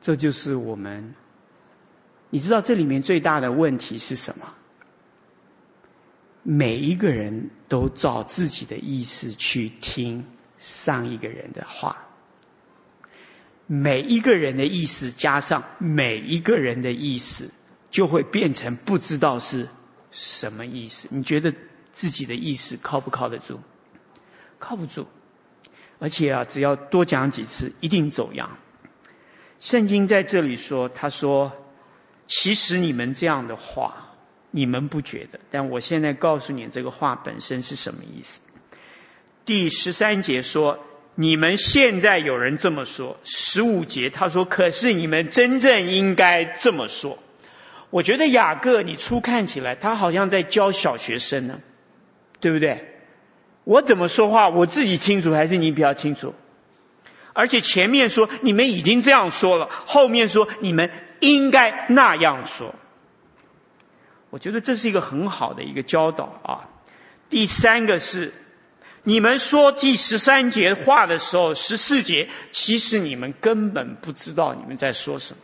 这就是我们，你知道这里面最大的问题是什么？每一个人都照自己的意思去听上一个人的话，每一个人的意思加上每一个人的意思。就会变成不知道是什么意思。你觉得自己的意思靠不靠得住？靠不住。而且啊，只要多讲几次，一定走样。圣经在这里说，他说：“其实你们这样的话，你们不觉得，但我现在告诉你，这个话本身是什么意思。”第十三节说：“你们现在有人这么说。”十五节他说：“可是你们真正应该这么说。”我觉得雅各，你初看起来他好像在教小学生呢，对不对？我怎么说话，我自己清楚还是你比较清楚？而且前面说你们已经这样说了，后面说你们应该那样说。我觉得这是一个很好的一个教导啊。第三个是，你们说第十三节话的时候，十四节其实你们根本不知道你们在说什么。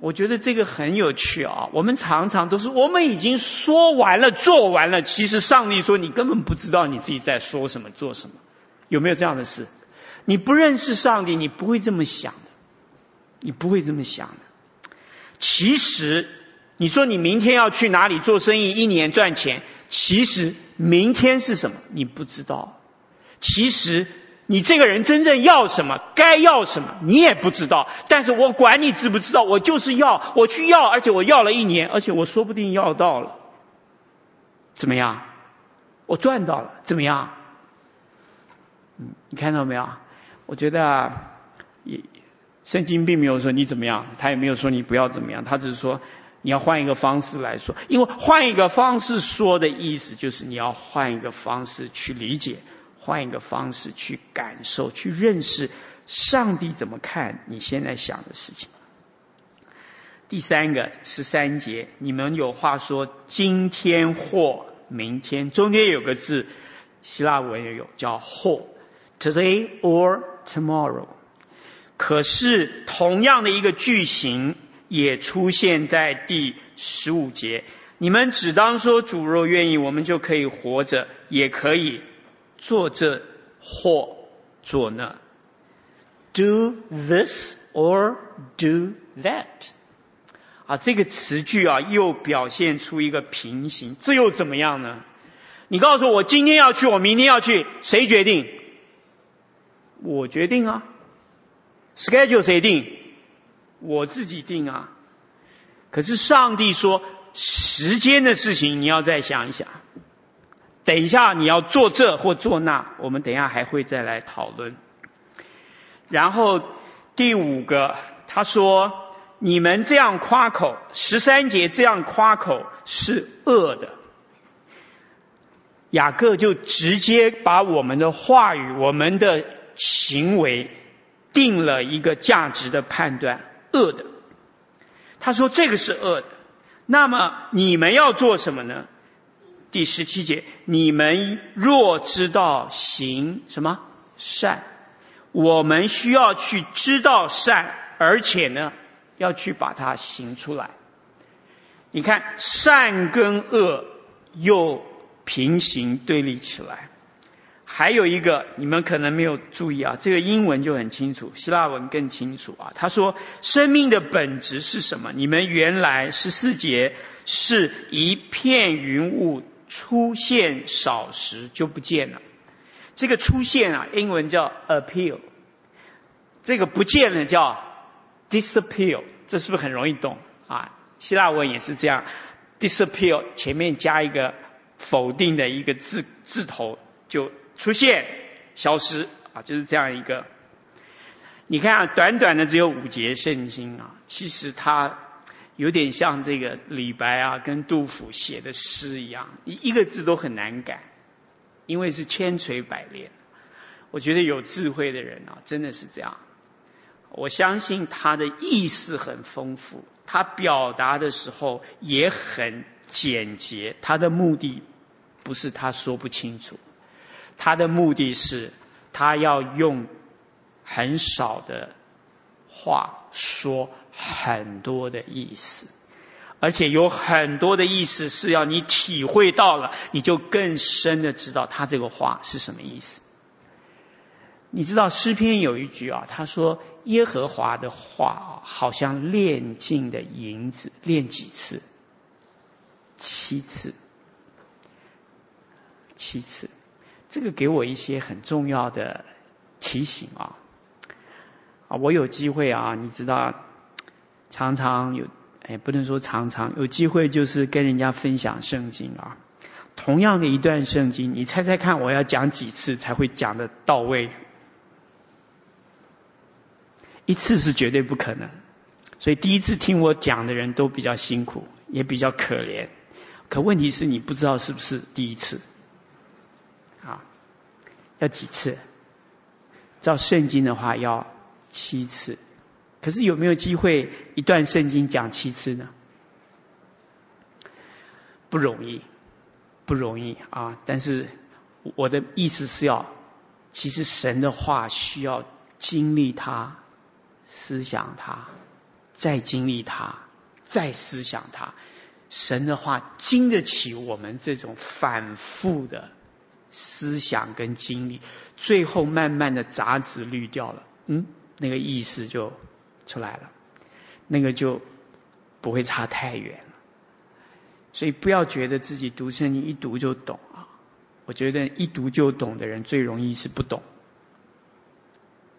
我觉得这个很有趣啊！我们常常都是我们已经说完了、做完了，其实上帝说你根本不知道你自己在说什么、做什么，有没有这样的事？你不认识上帝，你不会这么想的，你不会这么想的。其实，你说你明天要去哪里做生意，一年赚钱，其实明天是什么，你不知道。其实你这个人真正要什么，该要什么，你也不知道。但是我管你知不知道，我就是要，我去要，而且我要了一年，而且我说不定要到了，怎么样？我赚到了，怎么样？嗯，你看到没有？我觉得啊，也圣经并没有说你怎么样，他也没有说你不要怎么样，他只是说你要换一个方式来说，因为换一个方式说的意思就是你要换一个方式去理解，换一个方式去感受，去认识上帝怎么看你现在想的事情。第三个十三节，你们有话说今天或明天，中间有个字，希腊文也有叫或，today or。Tomorrow，可是同样的一个句型也出现在第十五节。你们只当说主若愿意，我们就可以活着，也可以做这或做那。Do this or do that。啊，这个词句啊，又表现出一个平行，这又怎么样呢？你告诉我，我今天要去，我明天要去，谁决定？我决定啊，schedule 谁定？我自己定啊。可是上帝说，时间的事情你要再想一想。等一下你要做这或做那，我们等一下还会再来讨论。然后第五个，他说：你们这样夸口，十三节这样夸口是恶的。雅各就直接把我们的话语，我们的。行为定了一个价值的判断，恶的。他说这个是恶的，那么你们要做什么呢？第十七节，你们若知道行什么善，我们需要去知道善，而且呢，要去把它行出来。你看，善跟恶又平行对立起来。还有一个，你们可能没有注意啊，这个英文就很清楚，希腊文更清楚啊。他说：“生命的本质是什么？你们原来十四节是一片云雾出现少时就不见了。这个出现啊，英文叫 appeal，这个不见了叫 disappear，这是不是很容易懂啊？希腊文也是这样，disappear 前面加一个否定的一个字字头就。”出现、消失啊，就是这样一个。你看啊，短短的只有五节圣经啊，其实它有点像这个李白啊跟杜甫写的诗一样，一一个字都很难改，因为是千锤百炼。我觉得有智慧的人啊，真的是这样。我相信他的意思很丰富，他表达的时候也很简洁，他的目的不是他说不清楚。他的目的是，他要用很少的话说很多的意思，而且有很多的意思是要你体会到了，你就更深的知道他这个话是什么意思。你知道诗篇有一句啊，他说耶和华的话，好像炼净的银子，炼几次？七次，七次。这个给我一些很重要的提醒啊！啊，我有机会啊，你知道，常常有，哎，不能说常常有机会，就是跟人家分享圣经啊。同样的一段圣经，你猜猜看，我要讲几次才会讲的到位？一次是绝对不可能，所以第一次听我讲的人都比较辛苦，也比较可怜。可问题是你不知道是不是第一次，要几次？照圣经的话要七次，可是有没有机会一段圣经讲七次呢？不容易，不容易啊！但是我的意思是要，其实神的话需要经历它，思想它，再经历它，再思想它。神的话经得起我们这种反复的思想跟经历，最后慢慢的杂质滤掉了，嗯，那个意思就出来了，那个就不会差太远了。所以不要觉得自己读圣经一读就懂啊！我觉得一读就懂的人最容易是不懂，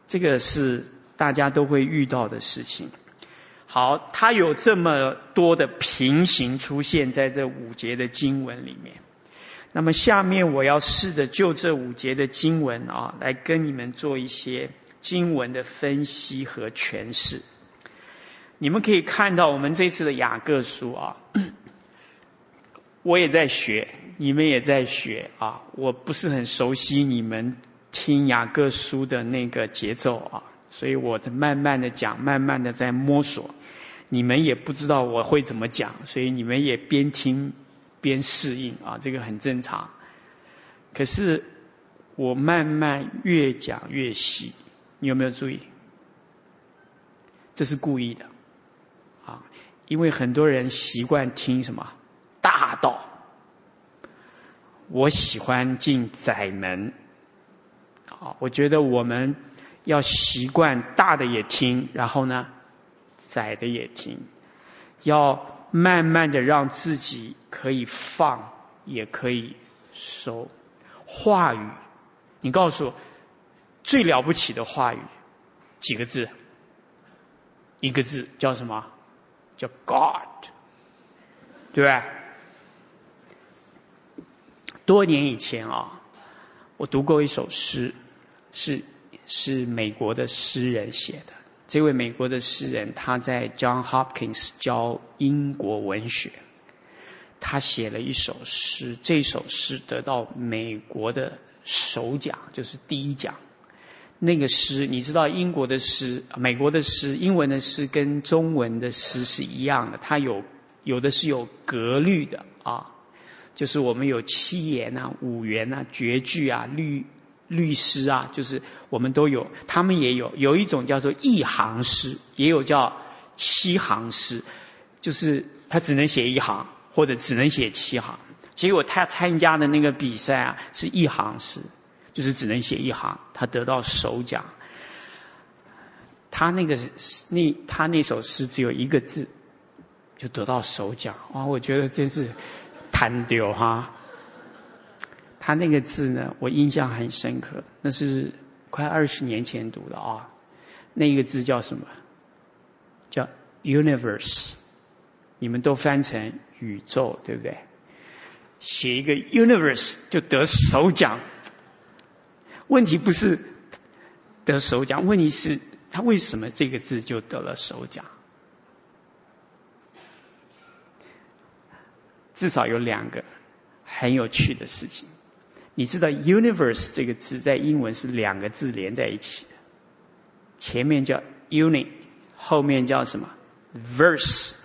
这个是大家都会遇到的事情。好，它有这么多的平行出现在这五节的经文里面。那么下面我要试着就这五节的经文啊，来跟你们做一些经文的分析和诠释。你们可以看到我们这次的雅各书啊，我也在学，你们也在学啊。我不是很熟悉你们听雅各书的那个节奏啊。所以我在慢慢的讲，慢慢的在摸索。你们也不知道我会怎么讲，所以你们也边听边适应啊，这个很正常。可是我慢慢越讲越细，你有没有注意？这是故意的啊，因为很多人习惯听什么大道，我喜欢进窄门。啊，我觉得我们。要习惯大的也听，然后呢，窄的也听。要慢慢的让自己可以放，也可以收。话语，你告诉我，最了不起的话语几个字？一个字叫什么？叫 God，对吧？多年以前啊，我读过一首诗，是。是美国的诗人写的。这位美国的诗人，他在 John Hopkins 教英国文学。他写了一首诗，这首诗得到美国的首奖，就是第一奖。那个诗，你知道英国的诗、美国的诗、英文的诗跟中文的诗是一样的，它有有的是有格律的啊，就是我们有七言啊、五言啊、绝句啊、律。律师啊，就是我们都有，他们也有，有一种叫做一行诗，也有叫七行诗，就是他只能写一行，或者只能写七行。结果他参加的那个比赛啊，是一行诗，就是只能写一行，他得到首奖。他那个那他那首诗只有一个字，就得到首奖。哇，我觉得真是贪丢哈。他那个字呢，我印象很深刻，那是快二十年前读的啊。那个字叫什么？叫 universe。你们都翻成宇宙，对不对？写一个 universe 就得首奖。问题不是得首奖，问题是他为什么这个字就得了首奖？至少有两个很有趣的事情。你知道 universe 这个字在英文是两个字连在一起的，前面叫 uni，后面叫什么 verse？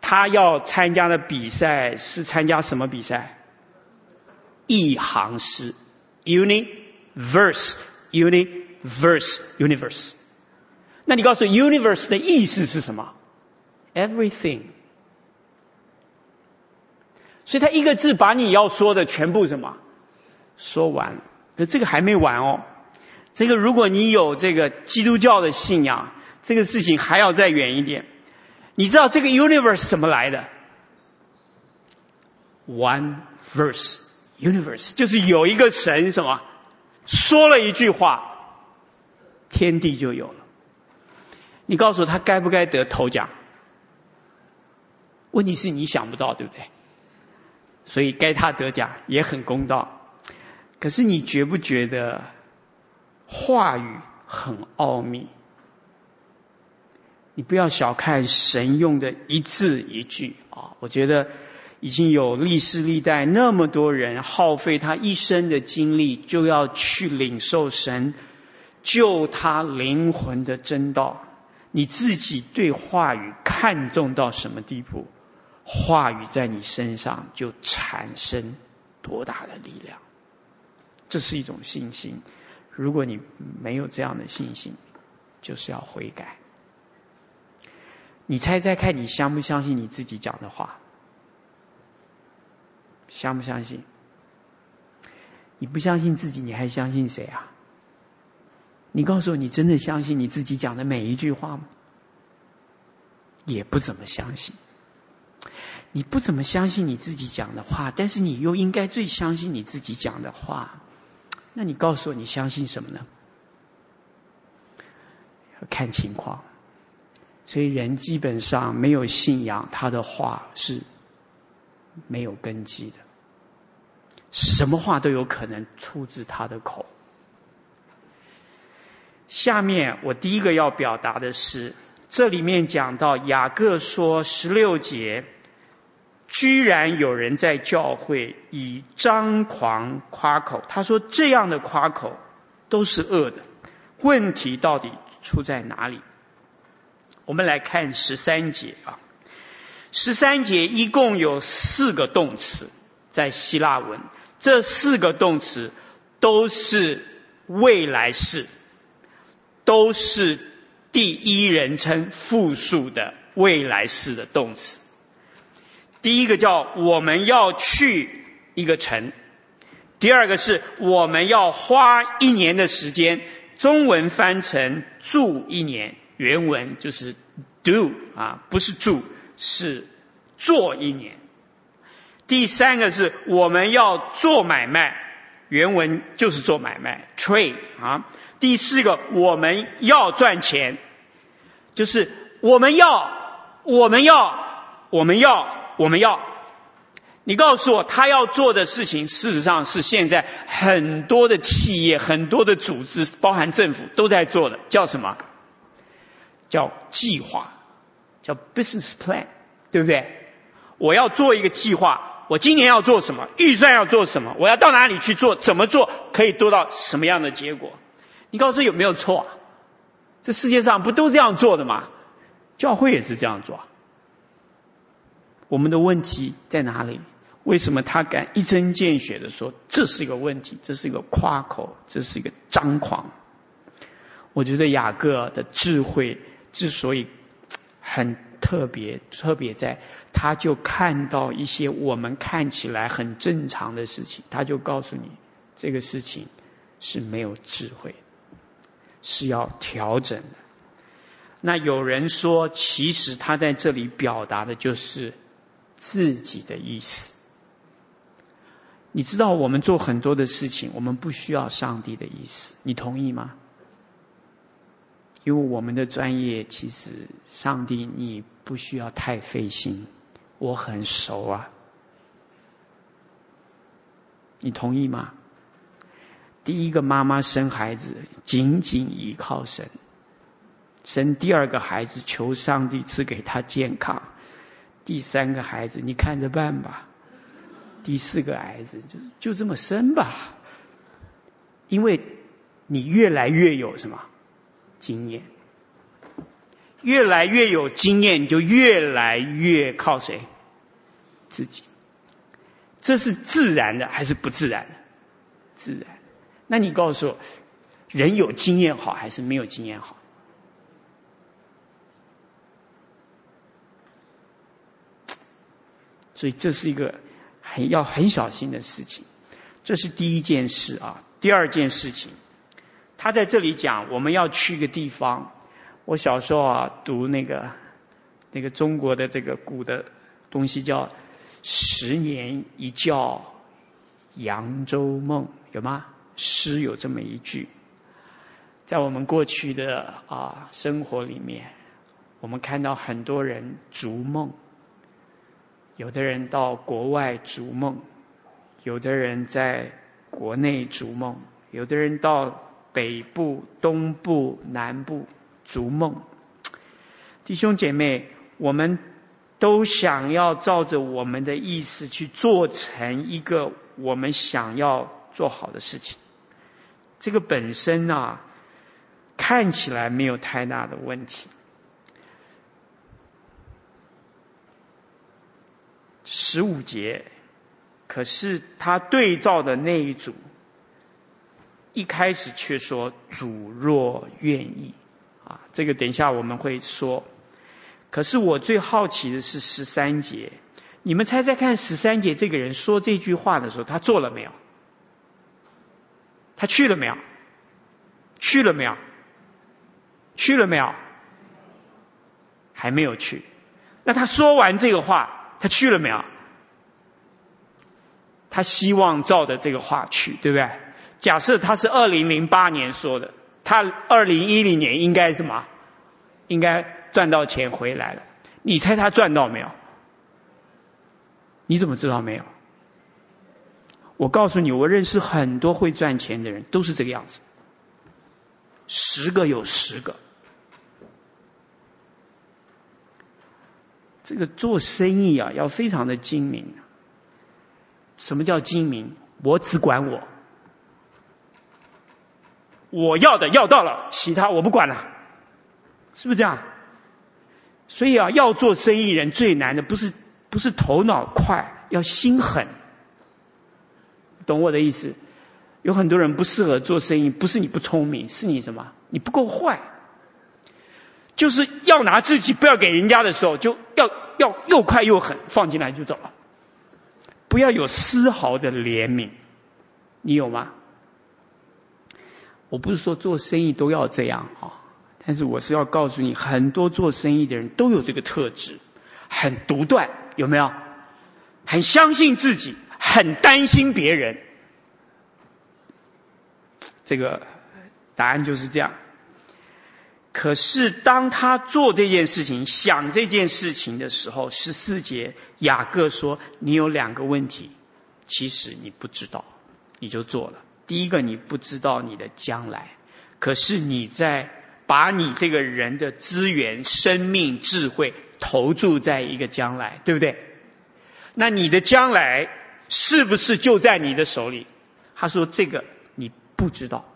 他要参加的比赛是参加什么比赛？一行诗，uni verse uni verse universe。那你告诉我 universe 的意思是什么？everything。所以他一个字把你要说的全部什么？说完，可这个还没完哦。这个如果你有这个基督教的信仰，这个事情还要再远一点。你知道这个 universe 怎么来的？One verse universe 就是有一个神什么说了一句话，天地就有了。你告诉他该不该得头奖？问题是你想不到，对不对？所以该他得奖也很公道。可是你觉不觉得话语很奥秘？你不要小看神用的一字一句啊！我觉得已经有历世历代那么多人耗费他一生的精力，就要去领受神救他灵魂的真道。你自己对话语看重到什么地步，话语在你身上就产生多大的力量。这是一种信心。如果你没有这样的信心，就是要悔改。你猜猜看，你相不相信你自己讲的话？相不相信？你不相信自己，你还相信谁啊？你告诉我，你真的相信你自己讲的每一句话吗？也不怎么相信。你不怎么相信你自己讲的话，但是你又应该最相信你自己讲的话。那你告诉我，你相信什么呢？要看情况。所以人基本上没有信仰，他的话是没有根基的。什么话都有可能出自他的口。下面我第一个要表达的是，这里面讲到雅各说十六节，居然有人在教会以张狂夸口。他说这样的夸口都是恶的。问题到底出在哪里？我们来看十三节啊，十三节一共有四个动词在希腊文，这四个动词都是未来式，都是第一人称复数的未来式的动词。第一个叫我们要去一个城，第二个是我们要花一年的时间，中文翻成住一年。原文就是 do 啊，不是住，是做一年。第三个是我们要做买卖，原文就是做买卖 trade 啊。第四个我们要赚钱，就是我们要，我们要，我们要，我们要。你告诉我，他要做的事情，事实上是现在很多的企业、很多的组织，包含政府都在做的，叫什么？叫计划，叫 business plan，对不对？我要做一个计划，我今年要做什么？预算要做什么？我要到哪里去做？怎么做可以得到什么样的结果？你告诉我有没有错？这世界上不都这样做的吗？教会也是这样做。我们的问题在哪里？为什么他敢一针见血的说这是一个问题？这是一个夸口，这是一个张狂？我觉得雅各的智慧。之所以很特别，特别在，他就看到一些我们看起来很正常的事情，他就告诉你，这个事情是没有智慧，是要调整的。那有人说，其实他在这里表达的就是自己的意思。你知道，我们做很多的事情，我们不需要上帝的意思，你同意吗？因为我们的专业，其实上帝你不需要太费心，我很熟啊，你同意吗？第一个妈妈生孩子，紧紧依靠神；生第二个孩子，求上帝赐给他健康；第三个孩子，你看着办吧；第四个孩子，就就这么生吧。因为你越来越有什么？经验，越来越有经验，你就越来越靠谁？自己。这是自然的还是不自然的？自然。那你告诉我，人有经验好还是没有经验好？所以这是一个很要很小心的事情。这是第一件事啊。第二件事情。他在这里讲，我们要去一个地方。我小时候啊，读那个那个中国的这个古的东西叫“十年一觉扬州梦”，有吗？诗有这么一句。在我们过去的啊生活里面，我们看到很多人逐梦，有的人到国外逐梦，有的人在国内逐梦，有的人到。北部、东部、南部逐梦，弟兄姐妹，我们都想要照着我们的意思去做成一个我们想要做好的事情。这个本身啊，看起来没有太大的问题。十五节，可是他对照的那一组，一开始却说：“主若愿意。”啊，这个等一下我们会说。可是我最好奇的是十三节，你们猜猜看，十三节这个人说这句话的时候，他做了没有？他去了没有？去了没有？去了没有？还没有去。那他说完这个话。他去了没有？他希望照着这个话去，对不对？假设他是二零零八年说的，他二零一零年应该什么？应该赚到钱回来了。你猜他赚到没有？你怎么知道没有？我告诉你，我认识很多会赚钱的人，都是这个样子，十个有十个。这个做生意啊，要非常的精明。什么叫精明？我只管我，我要的要到了，其他我不管了，是不是这样？所以啊，要做生意人最难的不是不是头脑快，要心狠。懂我的意思？有很多人不适合做生意，不是你不聪明，是你什么？你不够坏。就是要拿自己不要给人家的时候，就要要又快又狠，放进来就走了，不要有丝毫的怜悯，你有吗？我不是说做生意都要这样啊，但是我是要告诉你，很多做生意的人都有这个特质，很独断，有没有？很相信自己，很担心别人，这个答案就是这样。可是当他做这件事情、想这件事情的时候，十四节雅各说：“你有两个问题，其实你不知道，你就做了。第一个，你不知道你的将来，可是你在把你这个人的资源、生命、智慧投注在一个将来，对不对？那你的将来是不是就在你的手里？”他说：“这个你不知道。”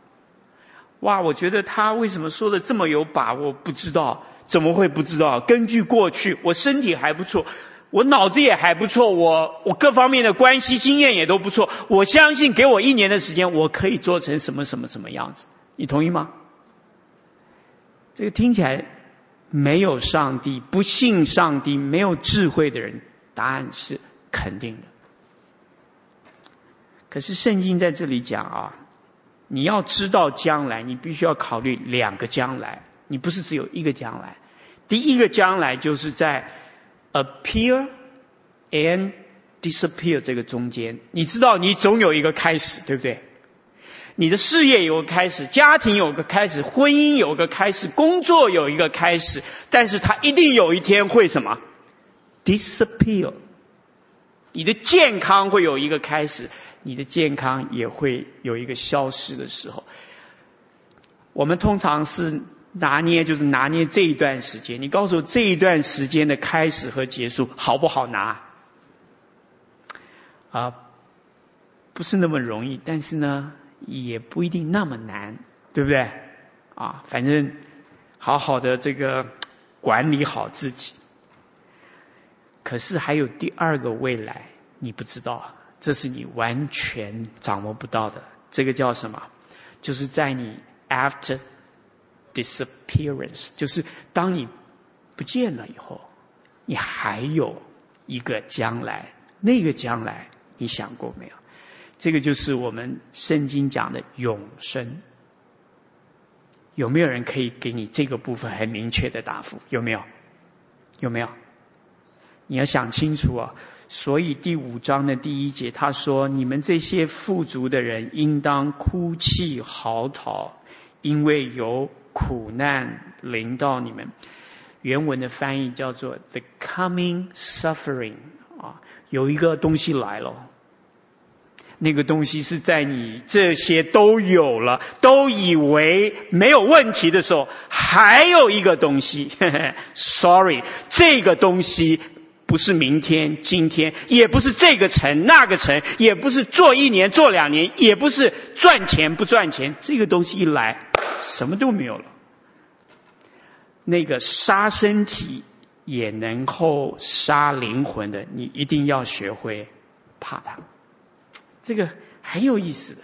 哇，我觉得他为什么说的这么有把握？不知道，怎么会不知道？根据过去，我身体还不错，我脑子也还不错，我我各方面的关系经验也都不错。我相信给我一年的时间，我可以做成什么什么什么样子。你同意吗？这个听起来没有上帝，不信上帝，没有智慧的人，答案是肯定的。可是圣经在这里讲啊。你要知道将来，你必须要考虑两个将来，你不是只有一个将来。第一个将来就是在 appear and disappear 这个中间，你知道你总有一个开始，对不对？你的事业有个开始，家庭有个开始，婚姻有个开始，工作有一个开始，但是它一定有一天会什么？disappear。你的健康会有一个开始。你的健康也会有一个消失的时候。我们通常是拿捏，就是拿捏这一段时间。你告诉我这一段时间的开始和结束好不好拿？啊，不是那么容易，但是呢，也不一定那么难，对不对？啊，反正好好的这个管理好自己。可是还有第二个未来，你不知道。啊这是你完全掌握不到的，这个叫什么？就是在你 after disappearance，就是当你不见了以后，你还有一个将来，那个将来你想过没有？这个就是我们圣经讲的永生。有没有人可以给你这个部分很明确的答复？有没有？有没有？你要想清楚啊！所以第五章的第一节，他说：“你们这些富足的人，应当哭泣嚎啕，因为有苦难临到你们。”原文的翻译叫做 “the coming suffering” 啊，有一个东西来了，那个东西是在你这些都有了，都以为没有问题的时候，还有一个东西 [LAUGHS] 呵呵，sorry，这个东西。不是明天、今天，也不是这个城那个城，也不是做一年、做两年，也不是赚钱不赚钱。这个东西一来，什么都没有了。那个杀身体也能够杀灵魂的，你一定要学会怕它。这个很有意思的。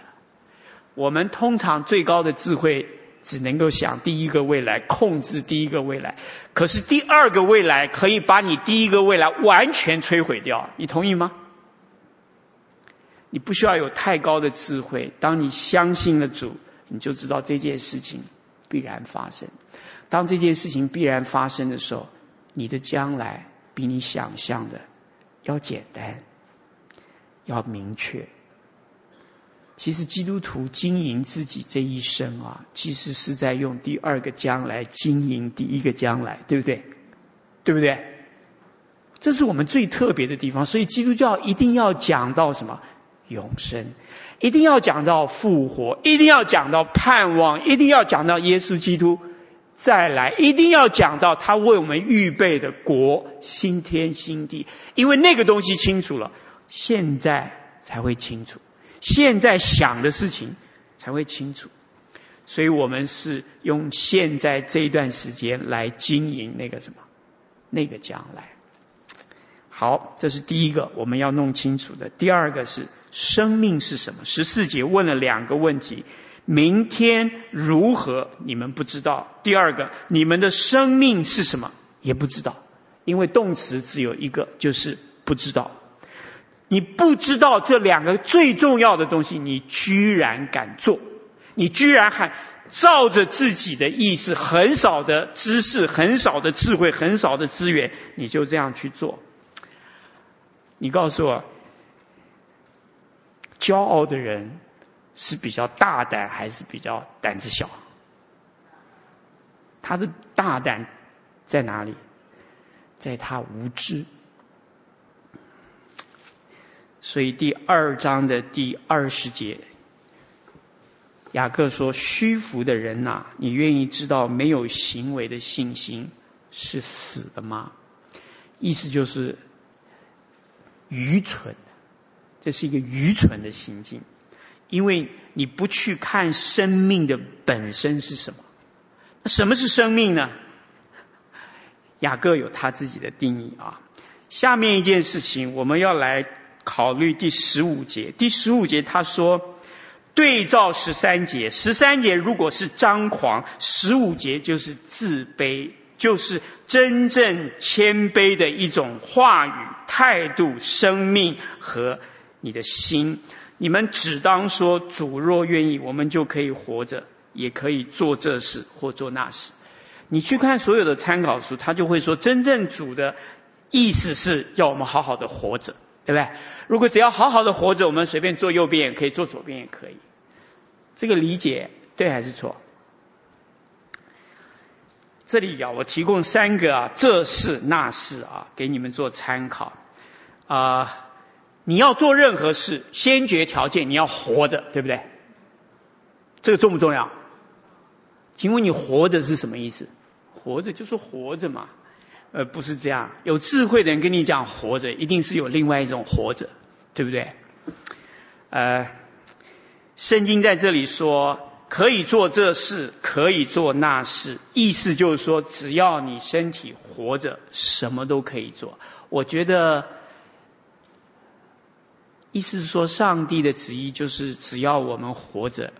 我们通常最高的智慧只能够想第一个未来，控制第一个未来。可是第二个未来可以把你第一个未来完全摧毁掉，你同意吗？你不需要有太高的智慧，当你相信了主，你就知道这件事情必然发生。当这件事情必然发生的时候，你的将来比你想象的要简单，要明确。其实基督徒经营自己这一生啊，其实是在用第二个将来经营第一个将来，对不对？对不对？这是我们最特别的地方。所以基督教一定要讲到什么？永生，一定要讲到复活，一定要讲到盼望，一定要讲到耶稣基督。再来，一定要讲到他为我们预备的国，新天新地，因为那个东西清楚了，现在才会清楚，现在想的事情才会清楚，所以我们是用现在这一段时间来经营那个什么，那个将来。好，这是第一个我们要弄清楚的。第二个是生命是什么？十四节问了两个问题。明天如何？你们不知道。第二个，你们的生命是什么？也不知道，因为动词只有一个，就是不知道。你不知道这两个最重要的东西，你居然敢做？你居然还照着自己的意思，很少的知识，很少的智慧，很少的资源，你就这样去做？你告诉我，骄傲的人。是比较大胆还是比较胆子小？他的大胆在哪里？在他无知。所以第二章的第二十节，雅各说：“虚浮的人呐、你愿意知道没有行为的信心是死的吗？”意思就是愚蠢，这是一个愚蠢的行径。因为你不去看生命的本身是什么，那什么是生命呢？雅各有他自己的定义啊。下面一件事情，我们要来考虑第十五节。第十五节他说，对照十三节，十三节如果是张狂，十五节就是自卑，就是真正谦卑的一种话语、态度、生命和你的心。你们只当说，主若愿意，我们就可以活着，也可以做这事或做那事。你去看所有的参考书，他就会说，真正主的意思是要我们好好的活着，对不对？如果只要好好的活着，我们随便坐右边也可以，坐左边也可以。这个理解对还是错？这里啊，我提供三个啊，这事那事啊，给你们做参考啊。你要做任何事，先决条件你要活着，对不对？这个重不重要？请问你活着是什么意思？活着就是活着嘛，呃，不是这样。有智慧的人跟你讲活着，一定是有另外一种活着，对不对？呃，圣经在这里说可以做这事，可以做那事，意思就是说，只要你身体活着，什么都可以做。我觉得。意思是说，上帝的旨意就是只要我们活着，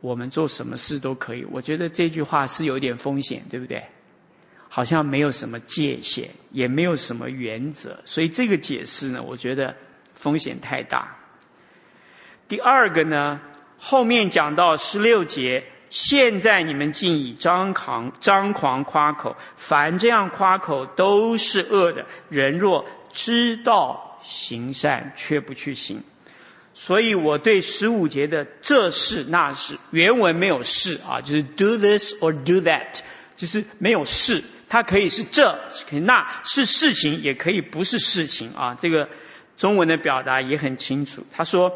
我们做什么事都可以。我觉得这句话是有点风险，对不对？好像没有什么界限，也没有什么原则，所以这个解释呢，我觉得风险太大。第二个呢，后面讲到十六节，现在你们竟以张狂张狂夸口，凡这样夸口都是恶的。人若知道。行善却不去行，所以我对十五节的这事那事，原文没有事啊，就是 do this or do that，就是没有事，它可以是这，可以那，是事情，也可以不是事情啊。这个中文的表达也很清楚。他说，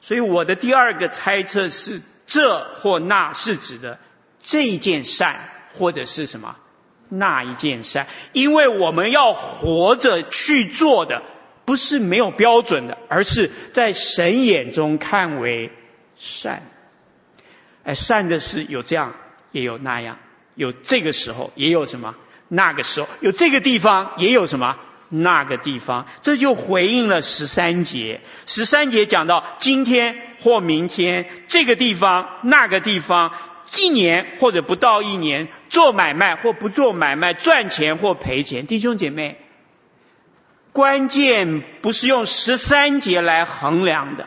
所以我的第二个猜测是，这或那是指的这一件善，或者是什么那一件善，因为我们要活着去做的，不是没有标准的，而是在神眼中看为善。哎，善的是有这样，也有那样，有这个时候，也有什么那个时候，有这个地方，也有什么那个地方，这就回应了十三节。十三节讲到今天或明天，这个地方，那个地方。一年或者不到一年，做买卖或不做买卖，赚钱或赔钱，弟兄姐妹，关键不是用十三节来衡量的，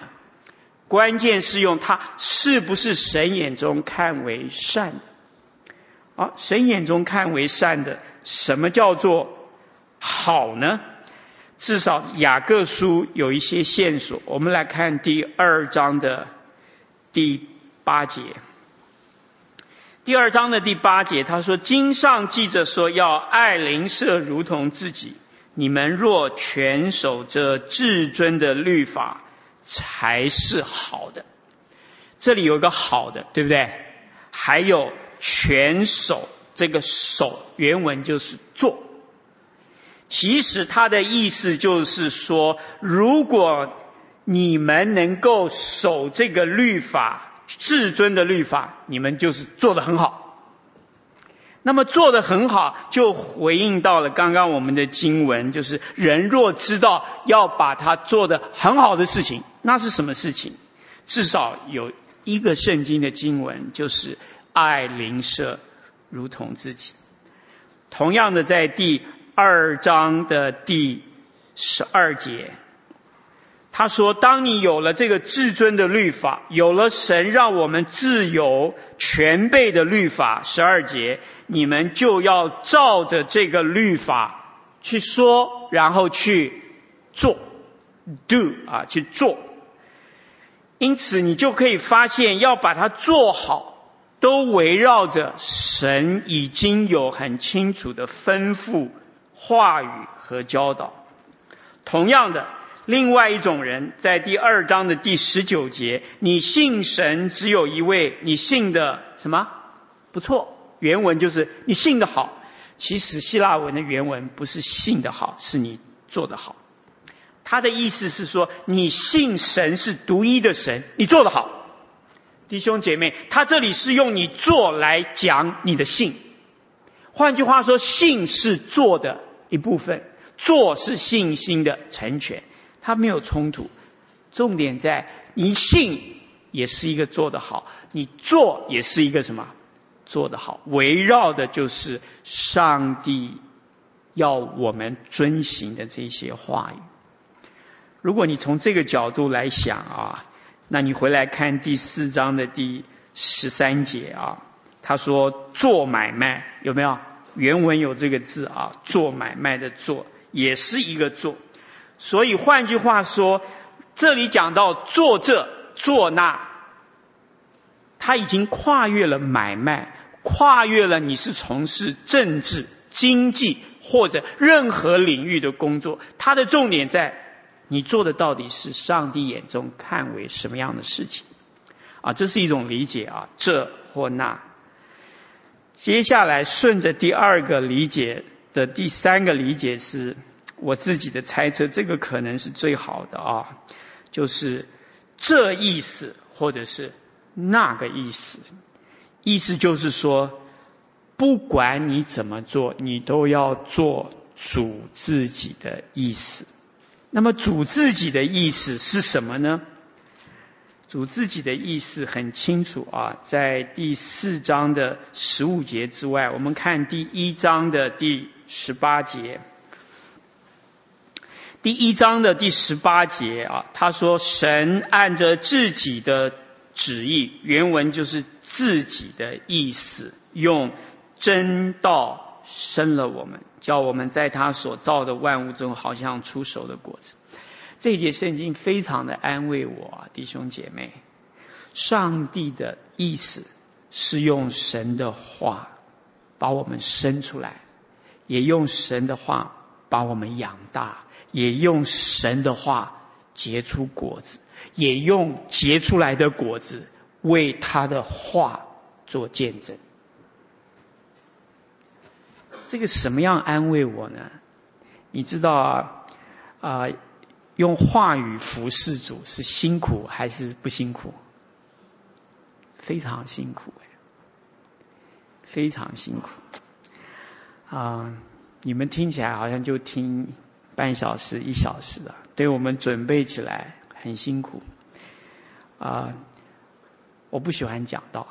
关键是用它是不是神眼中看为善啊。神眼中看为善的，什么叫做好呢？至少雅各书有一些线索。我们来看第二章的第八节。第二章的第八节，他说：“经上记着说，要爱邻舍如同自己。你们若全守这至尊的律法，才是好的。”这里有一个好的，对不对？还有全守，这个守原文就是做。其实他的意思就是说，如果你们能够守这个律法。至尊的律法，你们就是做得很好。那么做得很好，就回应到了刚刚我们的经文，就是人若知道要把它做得很好的事情，那是什么事情？至少有一个圣经的经文，就是爱邻舍如同自己。同样的，在第二章的第十二节。他说：“当你有了这个至尊的律法，有了神让我们自由全备的律法，十二节，你们就要照着这个律法去说，然后去做，do 啊，去做。因此，你就可以发现，要把它做好，都围绕着神已经有很清楚的吩咐、话语和教导。同样的。”另外一种人，在第二章的第十九节，你信神只有一位，你信的什么？不错，原文就是你信的好。其实希腊文的原文不是信的好，是你做的好。他的意思是说，你信神是独一的神，你做的好。弟兄姐妹，他这里是用你做来讲你的信。换句话说，信是做的一部分，做是信心的成全。他没有冲突，重点在你信也是一个做得好，你做也是一个什么做得好，围绕的就是上帝要我们遵行的这些话语。如果你从这个角度来想啊，那你回来看第四章的第十三节啊，他说做买卖有没有？原文有这个字啊，做买卖的做也是一个做。所以换句话说，这里讲到做这做那，他已经跨越了买卖，跨越了你是从事政治、经济或者任何领域的工作。他的重点在你做的到底是上帝眼中看为什么样的事情啊？这是一种理解啊，这或那。接下来顺着第二个理解的第三个理解是。我自己的猜测，这个可能是最好的啊，就是这意思，或者是那个意思。意思就是说，不管你怎么做，你都要做主自己的意思。那么主自己的意思是什么呢？主自己的意思很清楚啊，在第四章的十五节之外，我们看第一章的第十八节。第一章的第十八节啊，他说：“神按着自己的旨意，原文就是自己的意思，用真道生了我们，叫我们在他所造的万物中，好像出熟的果子。”这节圣经非常的安慰我，弟兄姐妹，上帝的意思是用神的话把我们生出来，也用神的话把我们养大。也用神的话结出果子，也用结出来的果子为他的话做见证。这个什么样安慰我呢？你知道啊，啊、用话语服侍主是辛苦还是不辛苦？非常辛苦，非常辛苦。啊、你们听起来好像就听半小时、一小时的，对我们准备起来很辛苦。啊、我不喜欢讲道，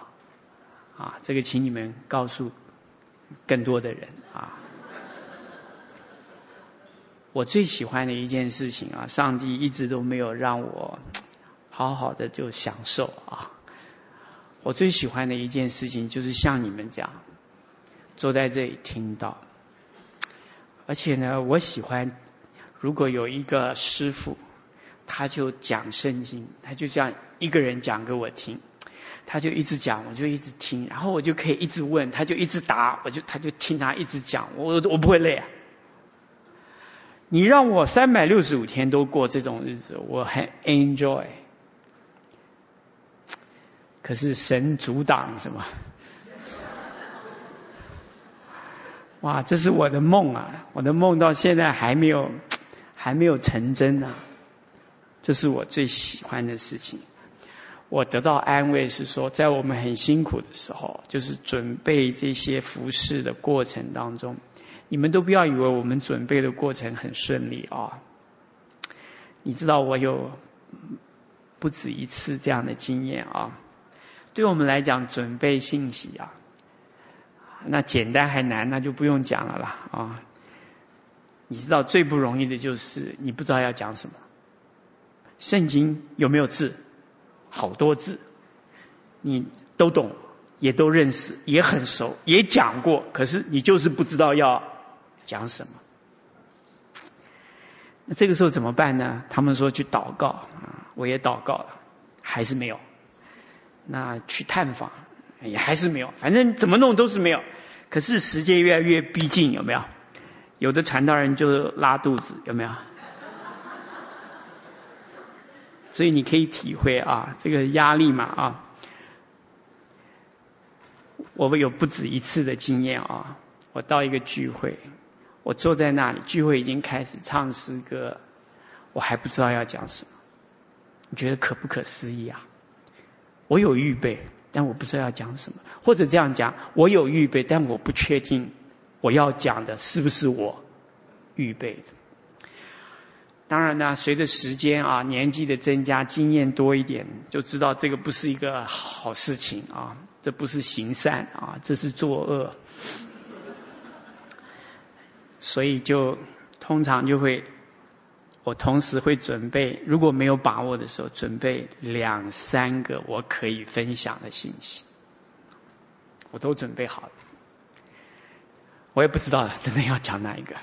啊，这个请你们告诉更多的人啊。我最喜欢的一件事情啊，上帝一直都没有让我好好的就享受啊。我最喜欢的一件事情就是像你们这样坐在这里听到，而且呢，我喜欢如果有一个师傅，他就讲圣经，他就这样一个人讲给我听，他就一直讲，我就一直听，然后我就可以一直问，他就一直答，我就他就听他一直讲，我我不会累啊。你让我三百六十五天都过这种日子，我很 enjoy。可是神阻挡什么？[LAUGHS] 哇，这是我的梦啊！我的梦到现在还没有还没有成真呢、啊。这是我最喜欢的事情。我得到安慰是说，在我们很辛苦的时候，就是准备这些服事的过程当中。你们都不要以为我们准备的过程很顺利啊！你知道我有不止一次这样的经验啊。对我们来讲，准备信息啊，那简单还难，那就不用讲了啦啊！你知道最不容易的就是你不知道要讲什么。圣经有没有字？好多字，你都懂，也都认识，也很熟，也讲过，可是你就是不知道要。讲什么？那这个时候怎么办呢？他们说去祷告啊，我也祷告了，还是没有。那去探访也还是没有，反正怎么弄都是没有。可是时间越来越逼近，有没有？有的传道人就拉肚子，有没有？所以你可以体会啊，这个压力嘛啊。我们有不止一次的经验啊，我到一个聚会。我坐在那里，聚会已经开始唱诗歌，我还不知道要讲什么。你觉得可不可思议啊？我有预备，但我不知道要讲什么。或者这样讲，我有预备，但我不确定我要讲的是不是我预备的。当然呢，随着时间啊，年纪的增加，经验多一点，就知道这个不是一个好事情啊，这不是行善啊，这是作恶。所以就通常就会，我同时会准备，如果没有把握的时候，准备两三个我可以分享的信息，我都准备好了。我也不知道真的要讲哪一个，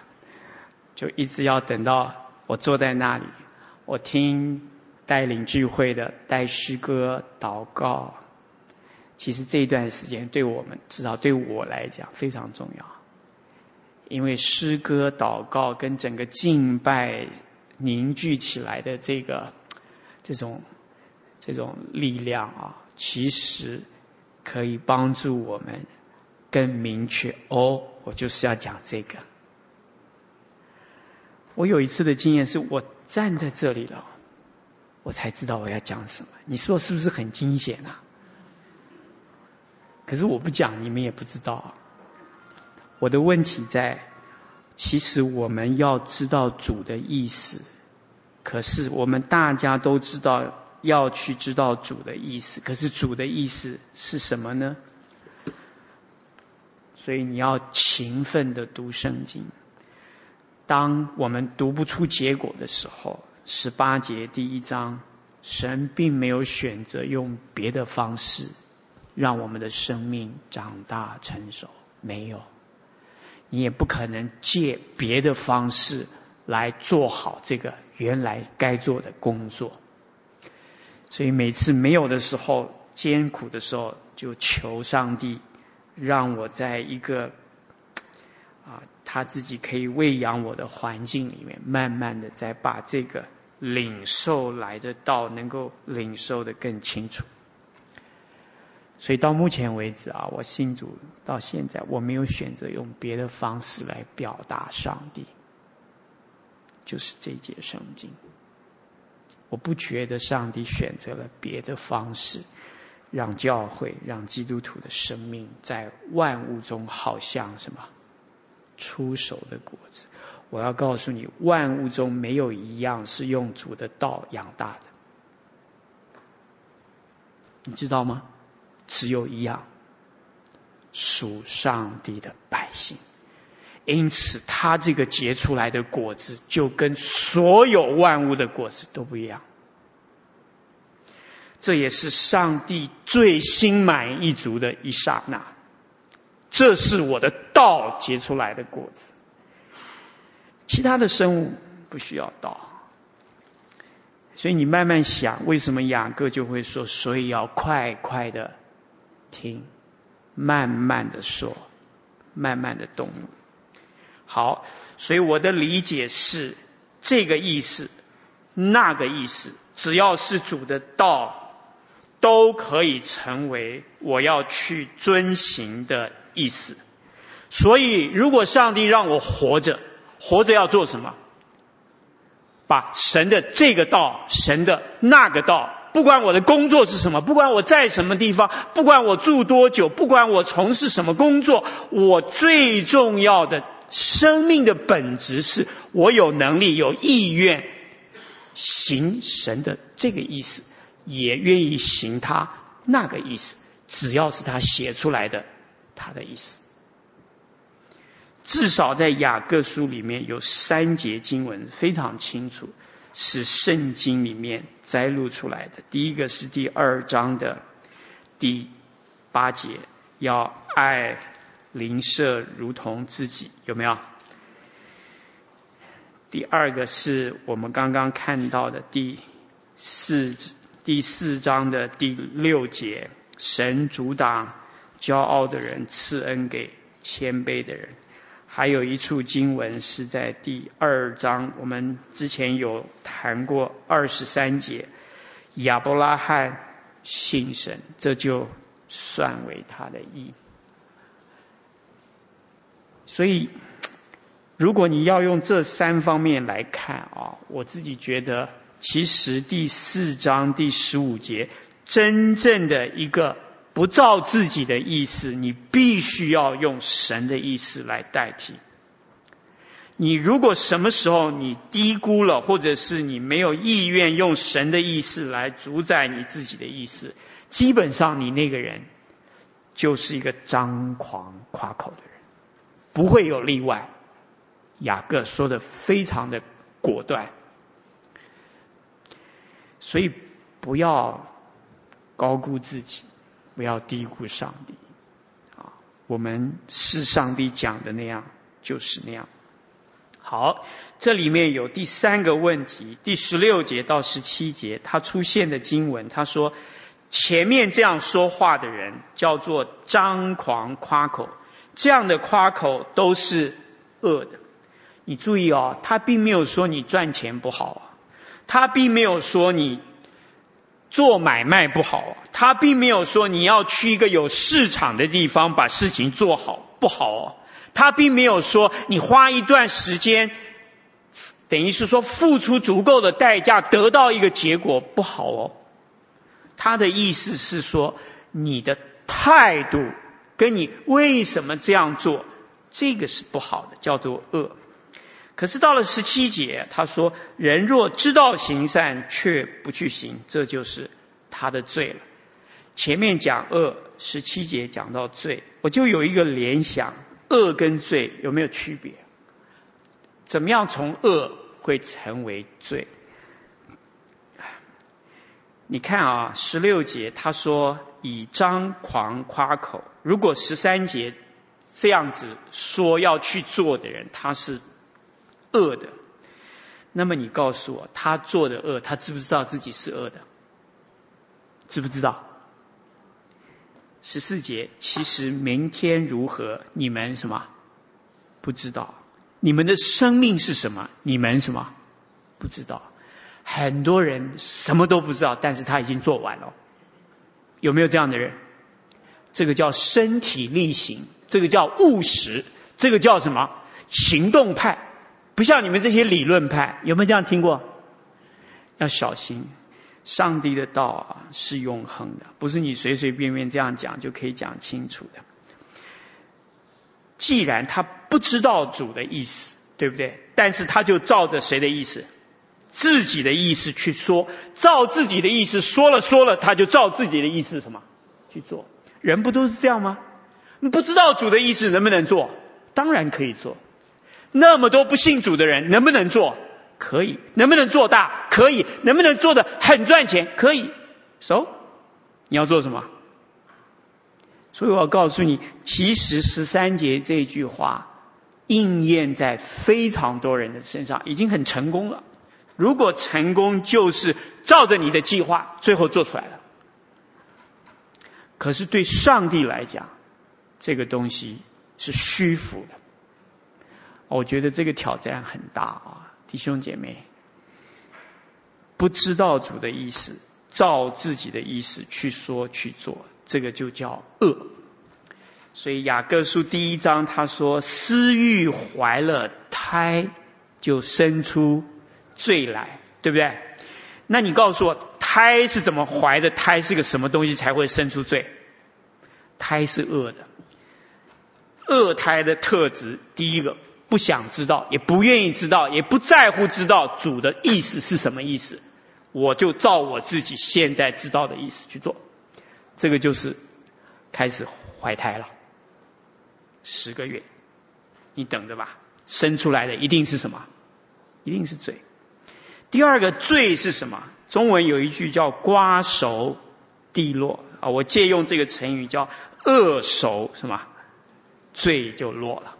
就一直要等到我坐在那里，我听带领聚会的带诗歌祷告。其实这一段时间对我们，至少对我来讲非常重要。因为诗歌、祷告跟整个敬拜凝聚起来的这个这种这种力量啊，其实可以帮助我们更明确。哦，我就是要讲这个。我有一次的经验是我站在这里了，我才知道我要讲什么。你说是不是很惊险啊？可是我不讲，你们也不知道。我的问题在，其实我们要知道主的意思，可是我们大家都知道要去知道主的意思，可是主的意思是什么呢？所以你要勤奋的读圣经。当我们读不出结果的时候，十八节第一章，神并没有选择用别的方式让我们的生命长大成熟，没有。你也不可能借别的方式来做好这个原来该做的工作，所以每次没有的时候、艰苦的时候，就求上帝让我在一个啊他自己可以喂养我的环境里面，慢慢的再把这个领受来的道能够领受的更清楚。所以到目前为止啊，我信主到现在，我没有选择用别的方式来表达上帝，就是这节圣经。我不觉得上帝选择了别的方式，让教会、让基督徒的生命在万物中好像什么出手的果子。我要告诉你，万物中没有一样是用主的道养大的，你知道吗？只有一样，属上帝的百姓，因此他这个结出来的果子，就跟所有万物的果子都不一样。这也是上帝最心满意足的一刹那。这是我的道结出来的果子，其他的生物不需要道。所以你慢慢想，为什么雅各就会说，所以要快快的。听，慢慢的说，慢慢的动怒。好，所以我的理解是这个意思，那个意思，只要是主的道，都可以成为我要去遵行的意思。所以，如果上帝让我活着，活着要做什么？把神的这个道，神的那个道。不管我的工作是什么，不管我在什么地方，不管我住多久，不管我从事什么工作，我最重要的生命的本质是我有能力、有意愿行神的这个意思，也愿意行他那个意思，只要是他写出来的他的意思。至少在雅各书里面有三节经文非常清楚。是圣经里面摘录出来的。第一个是第二章的第八节，要爱邻舍如同自己，有没有？第二个是我们刚刚看到的第四第四章的第六节，神阻挡骄傲的人，赐恩给谦卑的人。还有一处经文是在第二章，我们之前有谈过二十三节，亚伯拉罕信神，这就算为他的义。所以，如果你要用这三方面来看啊，我自己觉得，其实第四章第十五节真正的一个。不照自己的意思，你必须要用神的意思来代替。你如果什么时候你低估了，或者是你没有意愿用神的意思来主宰你自己的意思，基本上你那个人就是一个张狂夸口的人，不会有例外。雅各说的非常的果断，所以不要高估自己。不要低估上帝，啊，我们是上帝讲的那样，就是那样。好，这里面有第三个问题，第十六节到十七节，他出现的经文，他说前面这样说话的人叫做张狂夸口，这样的夸口都是恶的。你注意哦，他并没有说你赚钱不好啊，他并没有说你。做买卖不好，他并没有说你要去一个有市场的地方把事情做好不好哦。他并没有说你花一段时间，等于是说付出足够的代价得到一个结果不好哦。他的意思是说你的态度跟你为什么这样做，这个是不好的，叫做恶。可是到了十七节，他说：“人若知道行善，却不去行，这就是他的罪了。”前面讲恶，十七节讲到罪，我就有一个联想：恶跟罪有没有区别？怎么样从恶会成为罪？你看啊，十六节他说以张狂夸口，如果十三节这样子说要去做的人，他是。恶的，那么你告诉我，他做的恶，他知不知道自己是恶的？知不知道？十四节，其实明天如何，你们什么？不知道。你们的生命是什么？你们什么？不知道。很多人什么都不知道，但是他已经做完了。有没有这样的人？这个叫身体力行，这个叫务实，这个叫什么？行动派，不像你们这些理论派，有没有这样听过？要小心，上帝的道啊是永恒的，不是你随随便便这样讲就可以讲清楚的。既然他不知道主的意思，对不对？但是他就照着谁的意思？自己的意思去说，照自己的意思说了说了，他就照自己的意思什么去做？人不都是这样吗？你不知道主的意思能不能做？当然可以做。那么多不信主的人能不能做？可以。能不能做大？可以。能不能做的很赚钱？可以。So，你要做什么？所以我要告诉你，其实十三节这句话应验在非常多人的身上，已经很成功了。如果成功，就是照着你的计划，最后做出来了。可是对上帝来讲，这个东西是虚浮的。我觉得这个挑战很大啊，弟兄姐妹，不知道主的意思，照自己的意思去说去做，这个就叫恶。所以雅各书第一章他说：“私欲怀了胎，就生出。”罪来，对不对？那你告诉我，胎是怎么怀的？胎是个什么东西才会生出罪？胎是恶的，恶胎的特质，第一个不想知道，也不愿意知道，也不在乎知道主的意思是什么意思，我就照我自己现在知道的意思去做，这个就是开始怀胎了，十个月，你等着吧，生出来的一定是什么？一定是罪。第二个罪是什么？中文有一句叫“瓜熟蒂落”啊，我借用这个成语叫“恶熟”，什么？罪就落了。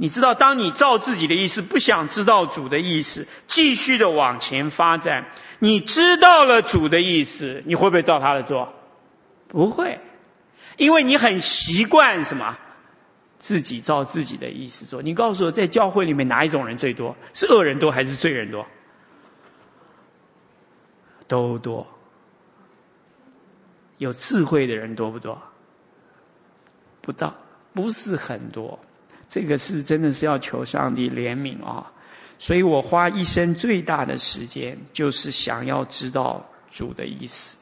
你知道，当你照自己的意思，不想知道主的意思，继续的往前发展，你知道了主的意思，你会不会照他的做？不会，因为你很习惯什么？自己照自己的意思做。你告诉我，在教会里面哪一种人最多？是恶人多还是罪人多？都多，有智慧的人多不多？不到，不是很多。这个是真的是要求上帝怜悯啊！所以我花一生最大的时间，就是想要知道主的意思。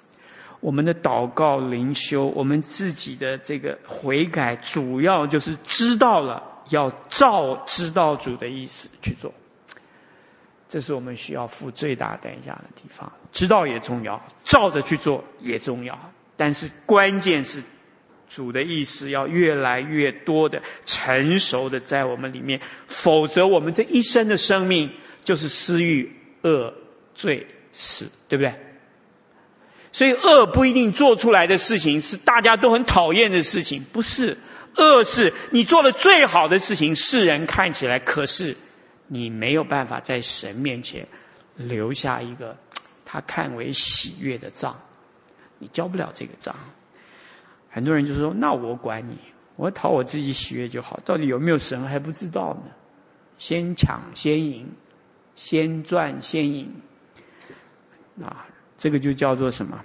我们的祷告灵修，我们自己的这个悔改，主要就是知道了，要照知道主的意思去做。这是我们需要付最大代价的地方。知道也重要，照着去做也重要。但是关键是，主的意思要越来越多的成熟的在我们里面，否则我们这一生的生命就是私欲、恶、罪、死，对不对？所以恶不一定做出来的事情是大家都很讨厌的事情，不是。恶是你做的最好的事情，世人看起来可是。你没有办法在神面前留下一个他看为喜悦的账，你交不了这个账。很多人就说：“那我管你，我讨我自己喜悦就好。到底有没有神还不知道呢？先抢先赢，先赚先赢。啊，这个就叫做什么？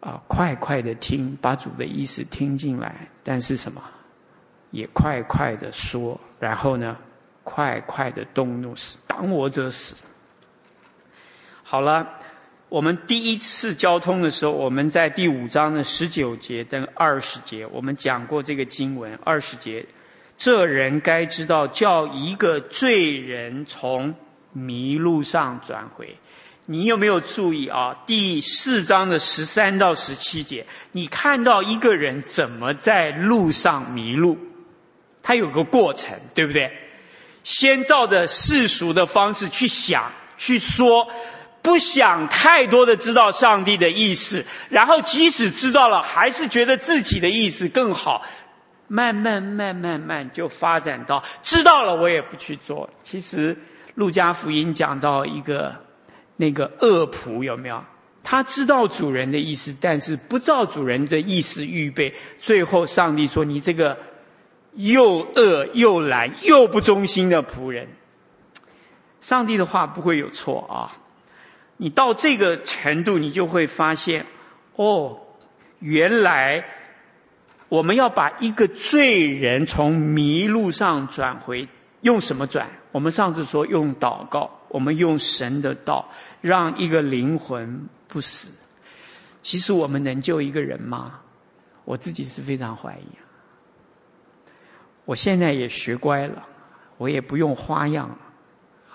啊，快快的听，把主的意思听进来，但是什么？也快快的说，然后呢？”快快的动怒死，挡我者死。好了，我们第一次交通的时候，我们在第五章的十九节跟二十节，我们讲过这个经文。二十节，这人该知道，叫一个罪人从迷路上转回。你有没有注意啊？第四章的十三到十七节，你看到一个人怎么在路上迷路？他有个过程，对不对？先照着世俗的方式去想、去说，不想太多的知道上帝的意思，然后即使知道了，还是觉得自己的意思更好，慢慢、慢、慢慢就发展到知道了，我也不去做。其实路加福音讲到一个那个恶仆有没有？他知道主人的意思，但是不照主人的意思预备，最后上帝说：“你这个。”又恶又懒又不忠心的仆人，上帝的话不会有错啊！你到这个程度，你就会发现，哦，原来我们要把一个罪人从迷路上转回，用什么转？我们上次说用祷告，我们用神的道，让一个灵魂不死。其实我们能救一个人吗？我自己是非常怀疑。我现在也学乖了，我也不用花样。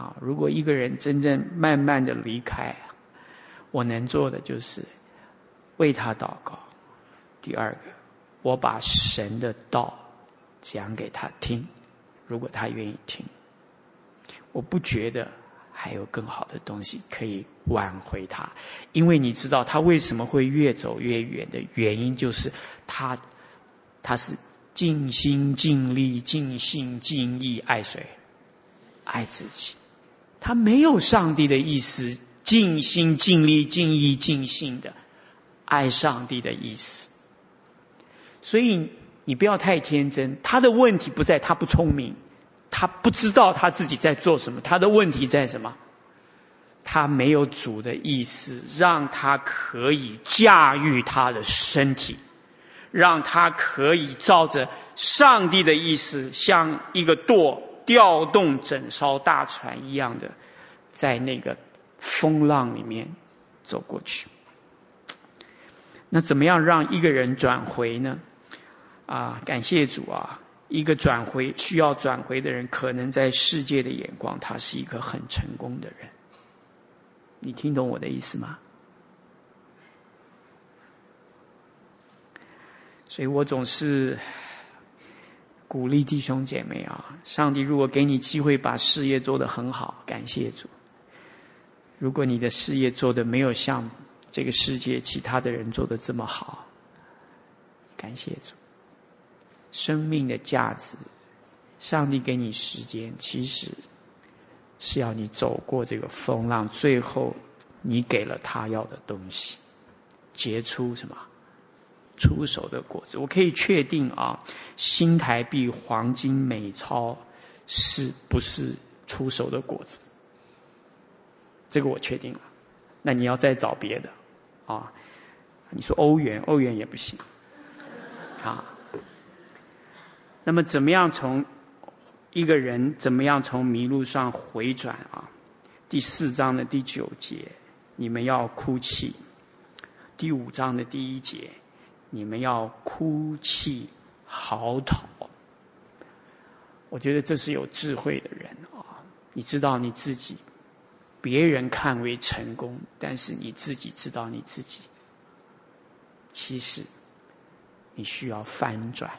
啊，如果一个人真正慢慢的离开，我能做的就是为他祷告。第二个，我把神的道讲给他听，如果他愿意听，我不觉得还有更好的东西可以挽回他，因为你知道他为什么会越走越远的原因，就是他他是尽心尽力尽心尽意爱谁？爱自己。他没有上帝的意思，尽心尽力尽意尽性的爱上帝的意思。所以你不要太天真。他的问题不在他不聪明，他不知道他自己在做什么。他的问题在什么？他没有主的意思，让他可以驾驭他的身体，让他可以照着上帝的意思，像一个舵。调动整艘大船一样的，在那个风浪里面走过去。那怎么样让一个人转回呢？啊，感谢主啊！一个转回需要转回的人，可能在世界的眼光，他是一个很成功的人。你听懂我的意思吗？所以我总是。鼓励弟兄姐妹啊！上帝如果给你机会把事业做得很好，感谢主。如果你的事业做得没有像这个世界其他的人做得这么好，感谢主。生命的价值，上帝给你时间，其实是要你走过这个风浪，最后你给了他要的东西，结出什么？出手的果子，我可以确定啊，新台币、黄金、美钞是不是出手的果子？这个我确定了。那你要再找别的啊？你说欧元，欧元也不行啊。那么怎么样从一个人怎么样从迷路上回转啊？第四章的第九节，你们要哭泣；第五章的第一节。你们要哭泣嚎啕，我觉得这是有智慧的人啊！你知道你自己，别人看为成功，但是你自己知道你自己，其实你需要翻转。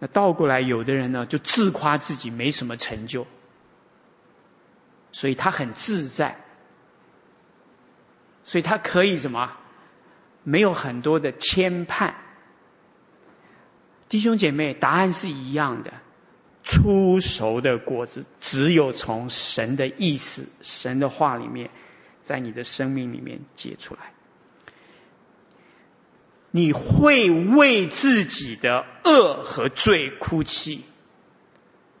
那倒过来，有的人呢，就自夸自己没什么成就，所以他很自在，所以他可以什么？没有很多的牵绊，弟兄姐妹，答案是一样的。出熟的果子，只有从神的意思、神的话里面，在你的生命里面结出来。你会为自己的恶和罪哭泣，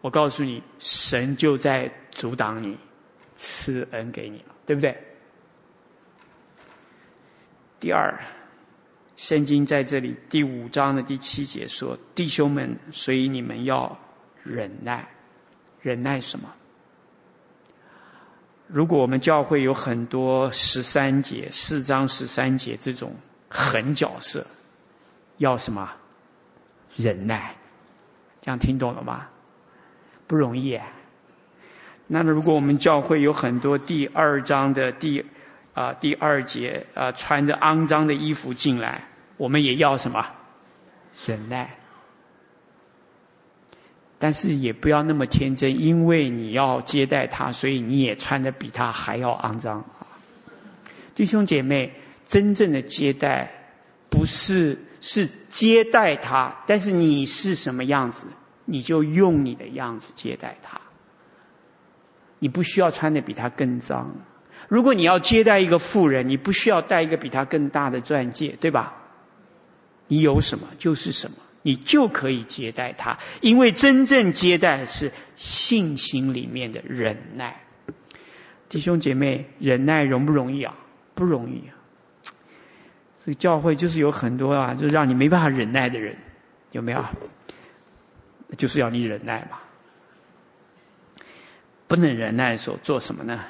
我告诉你，神就在阻挡你，赐恩给你了，对不对？第二，圣经在这里第五章的第七节说：“弟兄们，所以你们要忍耐，忍耐什么？如果我们教会有很多十三节、四章十三节这种狠角色，要什么？忍耐，这样听懂了吗？不容易。那如果我们教会有很多第二章的第……啊，第二节啊，穿着肮脏的衣服进来，我们也要什么？忍耐。但是也不要那么天真，因为你要接待他，所以你也穿的比他还要肮脏。弟兄姐妹，真正的接待不是是接待他，但是你是什么样子，你就用你的样子接待他。你不需要穿的比他更脏。如果你要接待一个富人，你不需要带一个比他更大的钻戒，对吧？你有什么就是什么，你就可以接待他。因为真正接待是信心里面的忍耐。弟兄姐妹，忍耐容不容易啊？不容易啊！这个教会就是有很多啊，就让你没办法忍耐的人，有没有？就是要你忍耐嘛。不能忍耐的时候做什么呢？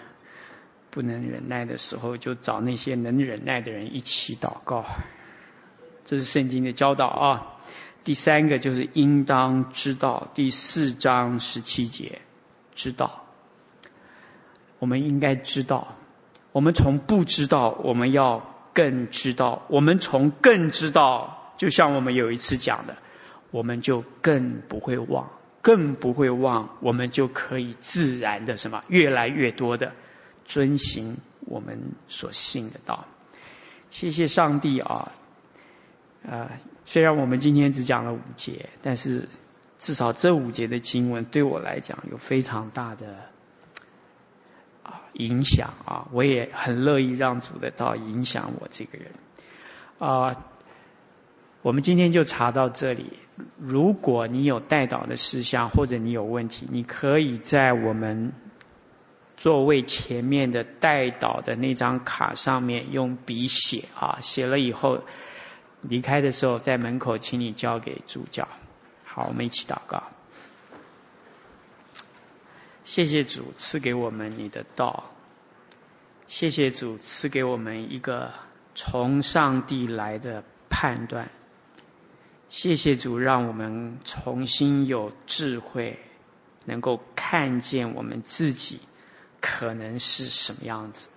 不能忍耐的时候，就找那些能忍耐的人一起祷告。这是圣经的教导啊。第三个就是应当知道，第四章十七节，知道。我们应该知道，我们从不知道，我们要。更知道，我们从更知道，就像我们有一次讲的，我们就更不会忘，更不会忘，我们就可以自然的什么，越来越多的遵行我们所信的道。谢谢上帝啊！呃，虽然我们今天只讲了五节，但是至少这五节的经文对我来讲有非常大的啊。影响啊，我也很乐意让主的道影响我这个人啊。我们今天就查到这里。如果你有带导的事项，或者你有问题，你可以在我们座位前面的代祷的那张卡上面用笔写啊，写了以后离开的时候，在门口请你交给主教。好，我们一起祷告。谢谢主赐给我们你的道，谢谢主赐给我们一个从上帝来的判断，谢谢主让我们重新有智慧，能够看见我们自己可能是什么样子。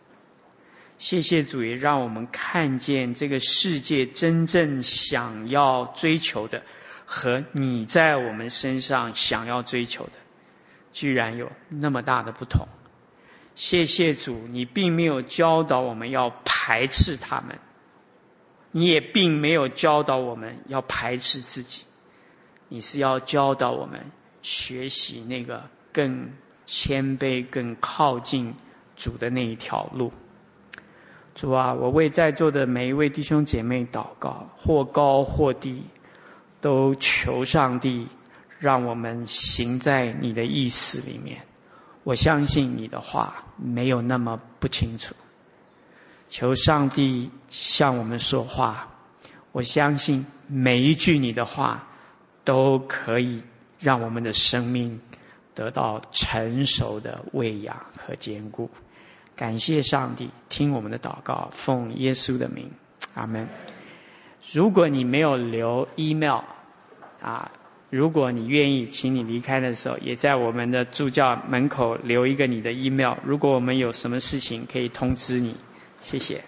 谢谢主也让我们看见这个世界真正想要追求的，和你在我们身上想要追求的。居然有那么大的不同，谢谢主，你并没有教导我们要排斥他们，你也并没有教导我们要排斥自己，你是要教导我们学习那个更谦卑、更靠近主的那一条路。主啊，我为在座的每一位弟兄姐妹祷告，或高或低，都求上帝。让我们行在你的意思里面。我相信你的话没有那么不清楚。求上帝向我们说话。我相信每一句你的话都可以让我们的生命得到成熟的喂养和坚固。感谢上帝，听我们的祷告，奉耶稣的名，阿门。如果你没有留 email 啊。如果你愿意，请你离开的时候，也在我们的助教门口留一个你的 email。如果我们有什么事情，可以通知你。谢谢。